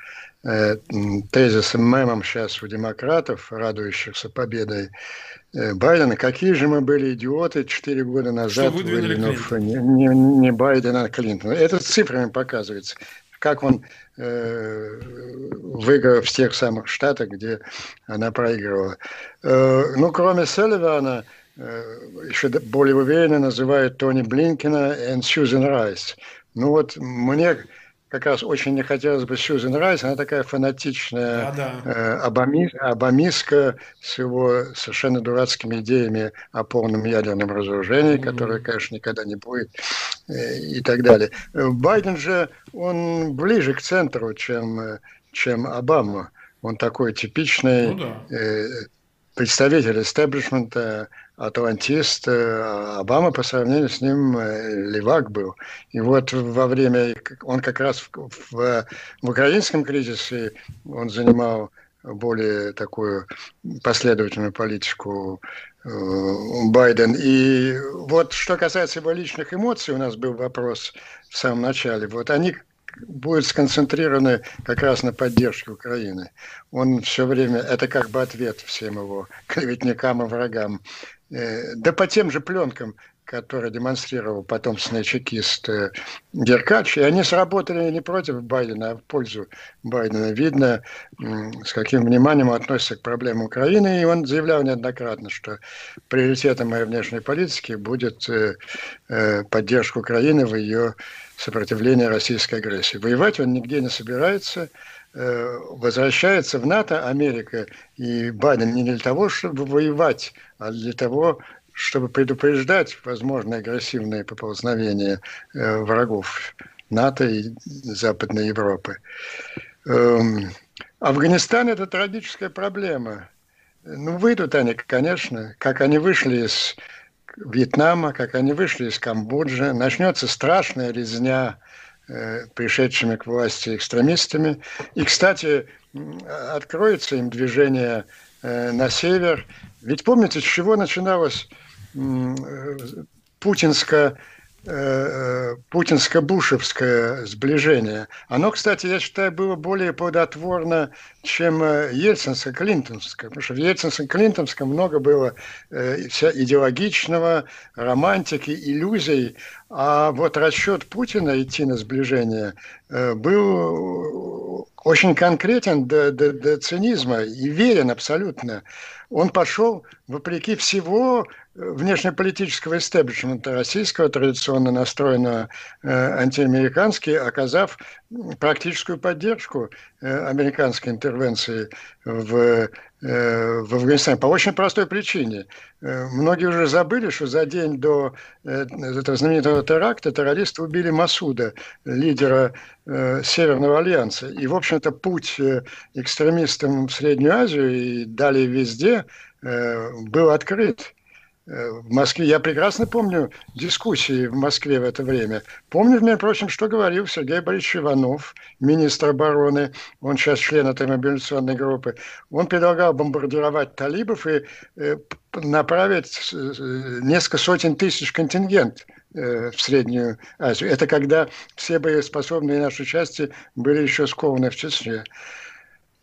тезисом, мемом сейчас у демократов, радующихся победой э, Байдена, какие же мы были идиоты четыре года назад, выдвинув не, не, не Байдена, а Клинтона. Это цифрами показывается, как он э, выиграл в тех самых штатах, где она проигрывала. Э, ну, кроме Селливана, Э, еще более уверенно называют Тони Блинкина и Сьюзен Райс. Ну вот мне как раз очень не хотелось бы Сьюзен Райс, она такая фанатичная да, да. Э, обамиска с его совершенно дурацкими идеями о полном ядерном разоружении, mm-hmm. которое, конечно, никогда не будет, э, и так далее. Байден же, он ближе к центру, чем, э, чем Обама. Он такой типичный ну, да. э, представитель истеблишмента, атлантист, э, Обама по сравнению с ним э, левак был. И вот во время, он как раз в, в, в украинском кризисе, он занимал более такую последовательную политику э, Байден. И вот что касается его личных эмоций, у нас был вопрос в самом начале. Вот они будут сконцентрированы как раз на поддержке Украины. Он все время, это как бы ответ всем его клеветникам и врагам. Э, да по тем же пленкам, которые демонстрировал потомственный чекист э, Деркач, и они сработали не против Байдена, а в пользу Байдена. Видно, с каким вниманием он относится к проблемам Украины, и он заявлял неоднократно, что приоритетом моей внешней политики будет э, поддержка Украины в ее сопротивлении российской агрессии. Воевать он нигде не собирается, возвращается в НАТО Америка и Байден не для того, чтобы воевать, а для того, чтобы предупреждать возможные агрессивные поползновения э, врагов НАТО и Западной Европы. Эм, Афганистан – это трагическая проблема. Ну, выйдут они, конечно, как они вышли из Вьетнама, как они вышли из Камбоджи. Начнется страшная резня э, пришедшими к власти экстремистами. И, кстати, откроется им движение э, на север. Ведь помните, с чего начиналось путинское э, путинско-бушевское сближение. Оно, кстати, я считаю, было более плодотворно, чем э, ельцинско-клинтонское. Потому что в ельцинско-клинтонском много было э, идеологичного, романтики, иллюзий. А вот расчет Путина идти на сближение был очень конкретен до, до, до цинизма и верен абсолютно. Он пошел вопреки всего внешнеполитического истеблишмента российского, традиционно настроенного э, антиамерикански, оказав практическую поддержку э, американской интервенции в, э, в Афганистане по очень простой причине. Многие уже забыли, что за день до этого знаменитого теракта террористы убили Масуда, лидера Северного альянса. И, в общем-то, путь экстремистам в Среднюю Азию и далее везде был открыт. Э, в Москве. Я прекрасно помню дискуссии в Москве в это время. Помню, между прочим, что говорил Сергей Борисович Иванов, министр обороны, он сейчас член этой мобилизационной группы. Он предлагал бомбардировать талибов и э, направить э, несколько сотен тысяч контингент в Среднюю Азию. Это когда все боеспособные наши части были еще скованы в Чечне.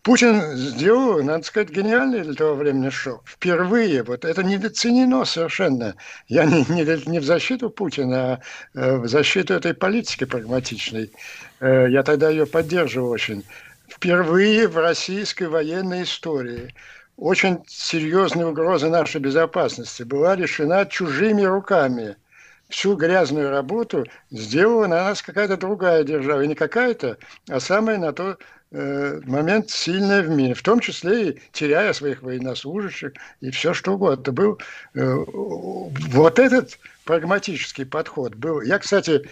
Путин сделал, надо сказать, гениальный для того времени шаг. Впервые, вот это недооценено совершенно. Я не, не, не в защиту Путина, а э, в защиту этой политики прагматичной. Э, я тогда ее поддерживал очень. Впервые в российской военной истории очень серьезная угроза нашей безопасности была решена чужими руками всю грязную работу сделала на нас какая-то другая держава. И не какая-то, а самая на то Э, момент сильный в мире, в том числе и теряя своих военнослужащих и все что угодно. Это был э, вот этот прагматический подход был. Я, кстати,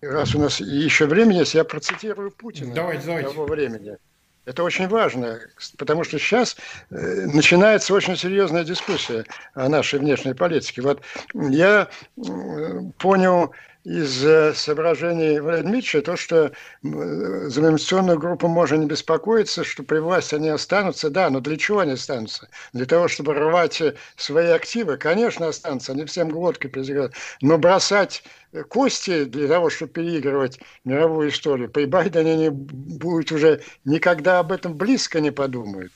раз у нас еще время есть, я процитирую Путина давайте, давайте. того времени. Это очень важно, потому что сейчас э, начинается очень серьезная дискуссия о нашей внешней политике. Вот я понял из э, соображений Владимировича то, что э, за мобилизационную группу можно не беспокоиться, что при власти они останутся, да, но для чего они останутся? Для того, чтобы рвать э, свои активы, конечно, останутся, они всем глоткой перезаграют, но бросать кости для того, чтобы переигрывать мировую историю, при Байдене они будут уже никогда об этом близко не подумают.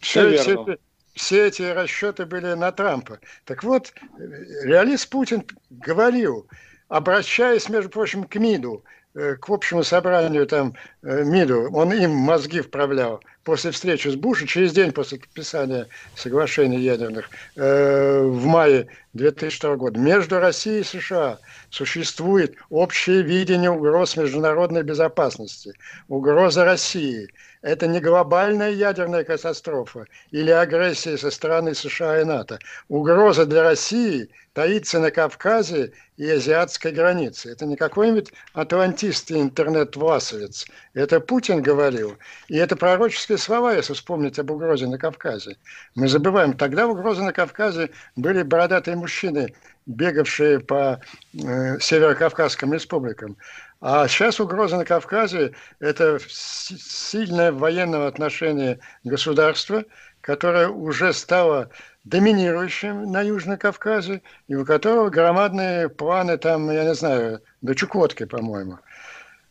Все, все, все эти расчеты были на Трампа. Так вот, реалист Путин говорил, обращаясь, между прочим, к МИДу, э, к общему собранию там э, МИДу, он им мозги вправлял после встречи с Бушем, через день после подписания соглашений ядерных э, в мае 2002 года. Между Россией и США существует общее видение угроз международной безопасности, угроза России – это не глобальная ядерная катастрофа или агрессия со стороны США и НАТО. Угроза для России таится на Кавказе и азиатской границе. Это не какой-нибудь атлантист и интернет-власовец. Это Путин говорил. И это пророческие слова, если вспомнить об угрозе на Кавказе. Мы забываем, тогда угрозы на Кавказе были бородатые мужчины, бегавшие по э, северокавказским республикам. А сейчас угроза на Кавказе – это сильное военного отношения государства, которое уже стало доминирующим на Южном Кавказе, и у которого громадные планы там, я не знаю, до Чукотки, по-моему.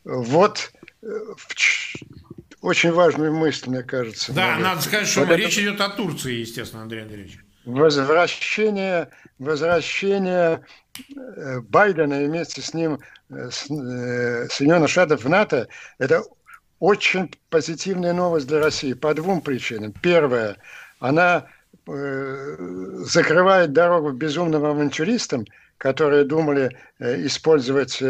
Вот э, очень важную мысль, мне кажется. Да, надо сказать, что вот речь это... идет о Турции, естественно, Андрей Андреевич. Возвращение, возвращение э, Байдена и вместе с ним Э, Соединенных Штатов в НАТО, это очень позитивная новость для России по двум причинам. Первое, она закрывает дорогу безумным авантюристам, которые думали э, использовать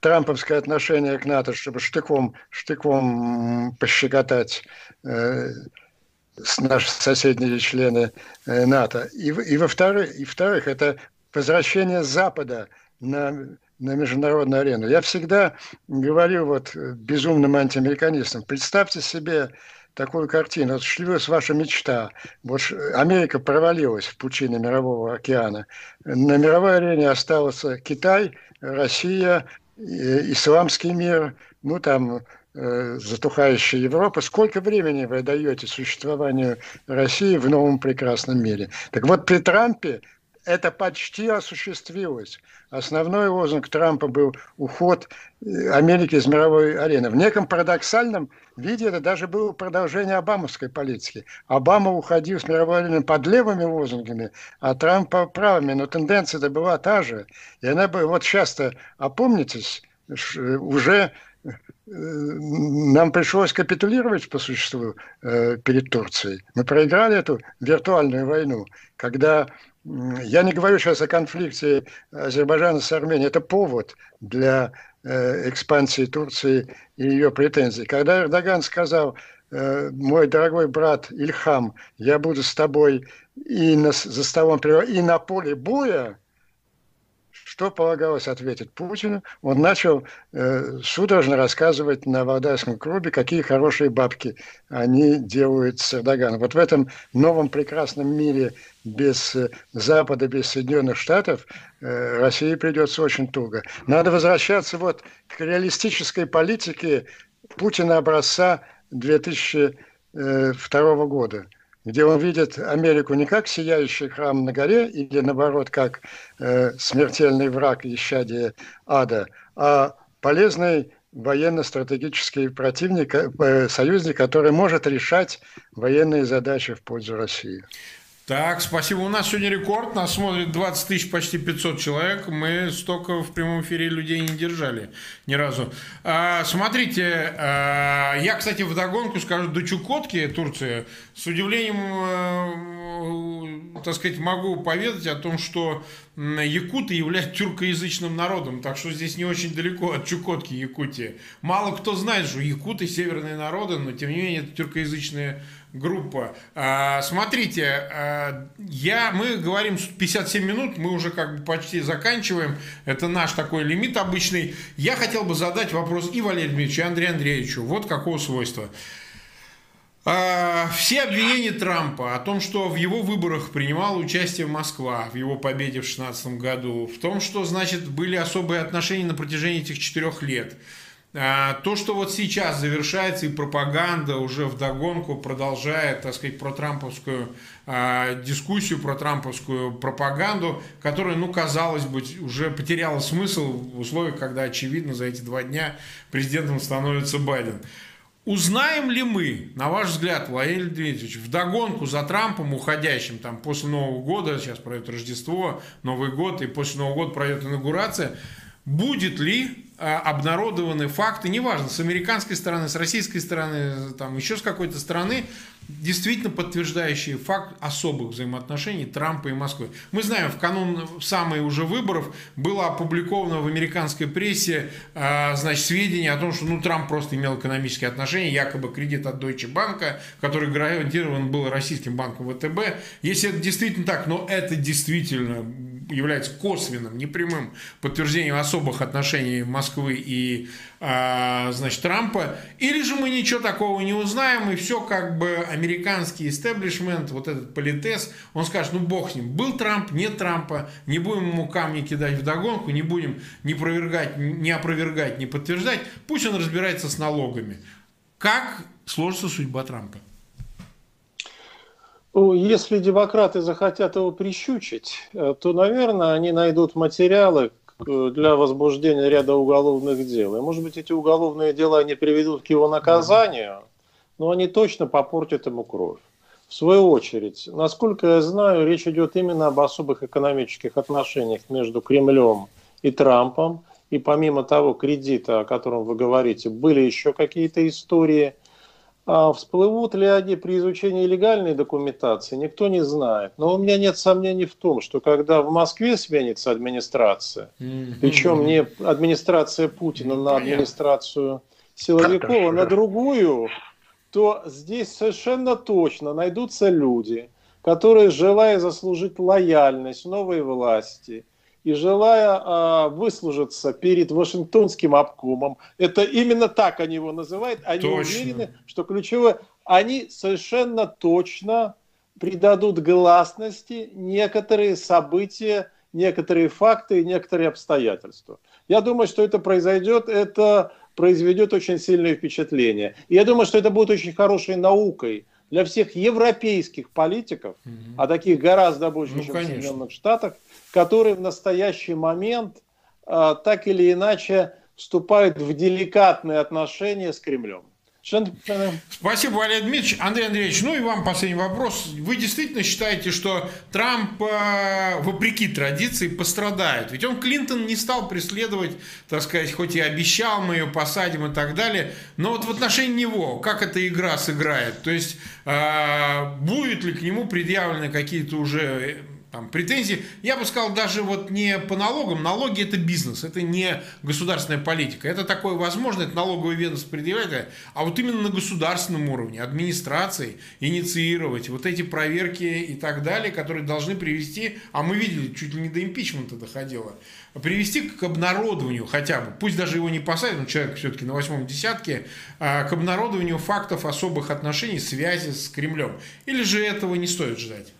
трамповское отношение к НАТО, чтобы штыком, штыком пощекотать наши соседние члены НАТО. И, и во-вторых, и во-вторых, это возвращение Запада на, на международную арену. Я всегда говорю вот безумным антиамериканистам, представьте себе такую картину. Шлюсь ваша мечта. Вот Америка провалилась в пучине Мирового океана. На мировой арене остался Китай, Россия, исламский мир, ну там э, затухающая Европа. Сколько времени вы даете существованию России в новом прекрасном мире? Так вот, при Трампе это почти осуществилось. Основной лозунг Трампа был уход э, Америки из мировой арены. В неком парадоксальном виде это даже было продолжение обамовской политики. Обама уходил с мировой арены под левыми лозунгами, а Трамп по правыми. Но тенденция-то была та же. И она бы, вот часто опомнитесь, уже э, нам пришлось капитулировать по существу э, перед Турцией. Мы проиграли эту виртуальную войну, когда я не говорю сейчас о конфликте Азербайджана с Арменией. Это повод для э, экспансии Турции и ее претензий. Когда Эрдоган сказал, э, мой дорогой брат Ильхам, я буду с тобой и на, за столом, и на поле боя, что полагалось ответить Путину? Он начал э, судорожно рассказывать на Валдайском клубе, какие хорошие бабки они делают с Эрдоганом. Вот в этом новом прекрасном мире без э, Запада, без Соединенных Штатов э, России придется очень туго. Надо возвращаться вот к реалистической политике Путина образца 2002 э, года – где он видит Америку не как сияющий храм на горе или, наоборот, как э, смертельный враг исчадия ада, а полезный военно-стратегический противник, э, союзник, который может решать военные задачи в пользу России. Так, спасибо. У нас сегодня рекорд. Нас смотрит 20 тысяч, почти 500 человек. Мы столько в прямом эфире людей не держали ни разу. А, смотрите, а, я, кстати, в догонку скажу, до Чукотки, Турция, с удивлением, а, так сказать, могу поведать о том, что якуты являются тюркоязычным народом, так что здесь не очень далеко от Чукотки, Якутии. Мало кто знает, что якуты северные народы, но тем не менее это тюркоязычные группа. А, смотрите, а, я, мы говорим 57 минут, мы уже как бы почти заканчиваем. Это наш такой лимит обычный. Я хотел бы задать вопрос и Валерию Дмитриевичу, и Андрею Андреевичу. Вот какого свойства. А, все обвинения Трампа о том, что в его выборах принимала участие Москва, в его победе в 2016 году, в том, что, значит, были особые отношения на протяжении этих четырех лет – то, что вот сейчас завершается и пропаганда уже в догонку продолжает, так сказать, про трамповскую э, дискуссию, про трамповскую пропаганду, которая, ну, казалось бы, уже потеряла смысл в условиях, когда, очевидно, за эти два дня президентом становится Байден. Узнаем ли мы, на ваш взгляд, Владимир Дмитриевич, в догонку за Трампом уходящим, там, после Нового года, сейчас пройдет Рождество, Новый год, и после Нового года пройдет инаугурация, будет ли а, обнародованы факты, неважно, с американской стороны, с российской стороны, там еще с какой-то стороны, действительно подтверждающие факт особых взаимоотношений Трампа и Москвы. Мы знаем, в канун самых уже выборов было опубликовано в американской прессе а, значит, сведения о том, что ну, Трамп просто имел экономические отношения, якобы кредит от Deutsche Bank, который гарантирован был российским банком ВТБ. Если это действительно так, но это действительно является косвенным, непрямым подтверждением особых отношений Москвы и а, значит, Трампа, или же мы ничего такого не узнаем, и все как бы американский истеблишмент, вот этот политес, он скажет, ну бог с ним, был Трамп, нет Трампа, не будем ему камни кидать в догонку, не будем не опровергать, не опровергать, не подтверждать, пусть он разбирается с налогами. Как сложится судьба Трампа? Если демократы захотят его прищучить, э, то, наверное, они найдут материалы э, для возбуждения ряда уголовных дел. И, может быть, эти уголовные дела не приведут к его наказанию, но они точно попортят ему кровь. В свою очередь, насколько я знаю, речь идет именно об особых экономических отношениях между Кремлем и Трампом. И помимо того кредита, о котором вы говорите, были еще какие-то истории – а всплывут ли они при изучении легальной документации, никто не знает. Но у меня нет сомнений в том, что когда в Москве сменится администрация, mm-hmm. причем не администрация Путина на администрацию силовиков, а на другую, то здесь совершенно точно найдутся люди, которые, желая заслужить лояльность новой власти – и желая э, выслужиться перед Вашингтонским обкомом, это именно так они его называют, они точно. уверены, что ключевое, они совершенно точно придадут гласности некоторые события, некоторые факты и некоторые обстоятельства. Я думаю, что это произойдет, это произведет очень сильное впечатление. И я думаю, что это будет очень хорошей наукой для всех европейских политиков, угу. а таких гораздо больше, ну, чем конечно. в Соединенных Штатах, которые в настоящий момент э, так или иначе вступают в деликатные отношения с Кремлем. Спасибо, Валерий Дмитриевич. Андрей Андреевич, ну и вам последний вопрос. Вы действительно считаете, что Трамп, э, вопреки традиции, пострадает? Ведь он Клинтон не стал преследовать, так сказать, хоть и обещал, мы ее посадим и так далее, но вот в отношении него, как эта игра сыграет? То есть, э, будут ли к нему предъявлены какие-то уже там претензии. Я бы сказал, даже вот не по налогам. Налоги это бизнес, это не государственная политика. Это такое возможно, это налоговое ведомство предъявляет, а вот именно на государственном уровне, администрации инициировать вот эти проверки и так далее, которые должны привести, а мы видели, чуть ли не до импичмента доходило, привести к обнародованию хотя бы, пусть даже его не посадят, но человек все-таки на восьмом десятке, а, к обнародованию фактов особых отношений, связи с Кремлем. Или же этого не стоит ждать?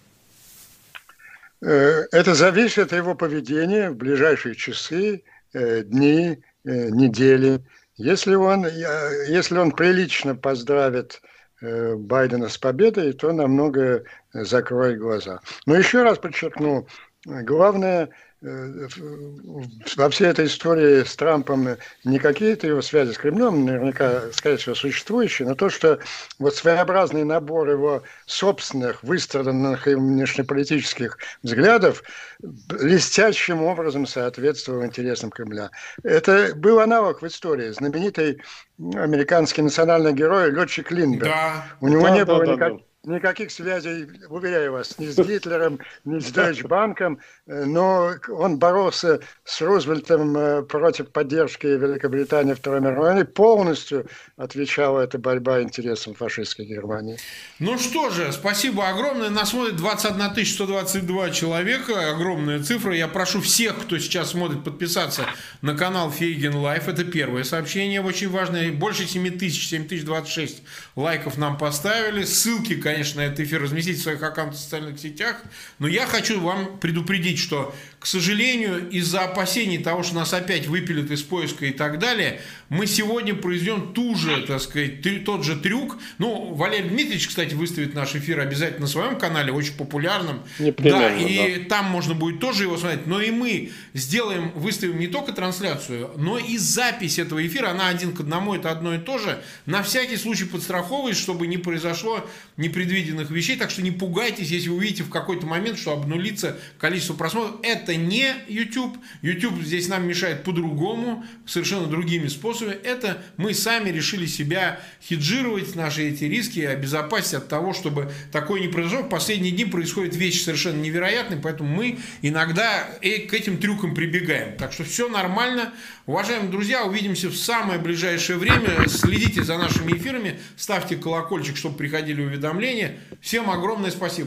Э, это зависит от его поведения в ближайшие часы, э, дни, э, недели. Если он, если он прилично поздравит Байдена с победой, то намного закроет глаза. Но еще раз подчеркну, главное – во всей этой истории с Трампом не какие-то его связи с Кремлем, наверняка, скорее всего, существующие, но то, что вот своеобразный набор его собственных, выстраданных и внешнеполитических взглядов блестящим образом соответствовал интересам Кремля. Это был аналог в истории. Знаменитый американский национальный герой летчик Линдберг. Да. У него да, не да, было да, никак... да никаких связей, уверяю вас, ни с Гитлером, ни с Deutsche Bank ом, э, но он боролся с Рузвельтом э, против поддержки Великобритании в Второй мировой войны, полностью отвечала эта борьба интересам фашистской Германии. Ну что же, спасибо огромное. Нас смотрит 21 122 человека, огромная цифра. Я прошу всех, кто сейчас смотрит, подписаться на канал Фейгин Live. Это первое сообщение, очень важное. Больше 7 тысяч, 7026 лайков нам поставили. Ссылки, конечно, конечно, этот эфир. Разместить в своих аккаунтах в социальных сетях, но я хочу вам предупредить, что, к сожалению, из-за опасений того, что нас опять выпилят из поиска и так далее, мы сегодня произведем ту же, так сказать, тот же трюк. Ну, Валерий Дмитриевич, кстати, выставит наш эфир обязательно на своем канале, очень популярном. Да, и да. там можно будет тоже его смотреть. Но и мы сделаем, выставим не только трансляцию, но и запись этого эфира. Она один к одному, это одно и то же. На всякий случай подстраховываясь, чтобы не произошло непредвиденных вещей. Так что не пугайтесь, если вы увидите в какой-то момент, что обнулится количество просмотров. Это не YouTube. YouTube здесь нам мешает по-другому, совершенно другими способами. Это мы сами решили себя хеджировать, наши эти риски, обезопасить от того, чтобы такое не произошло. В последние дни происходят вещи совершенно невероятные, поэтому мы иногда к этим трюкам прибегаем. Так что все нормально. Уважаемые друзья, увидимся в самое ближайшее время. Следите за нашими эфирами, ставьте колокольчик, чтобы приходили уведомления. Всем огромное спасибо.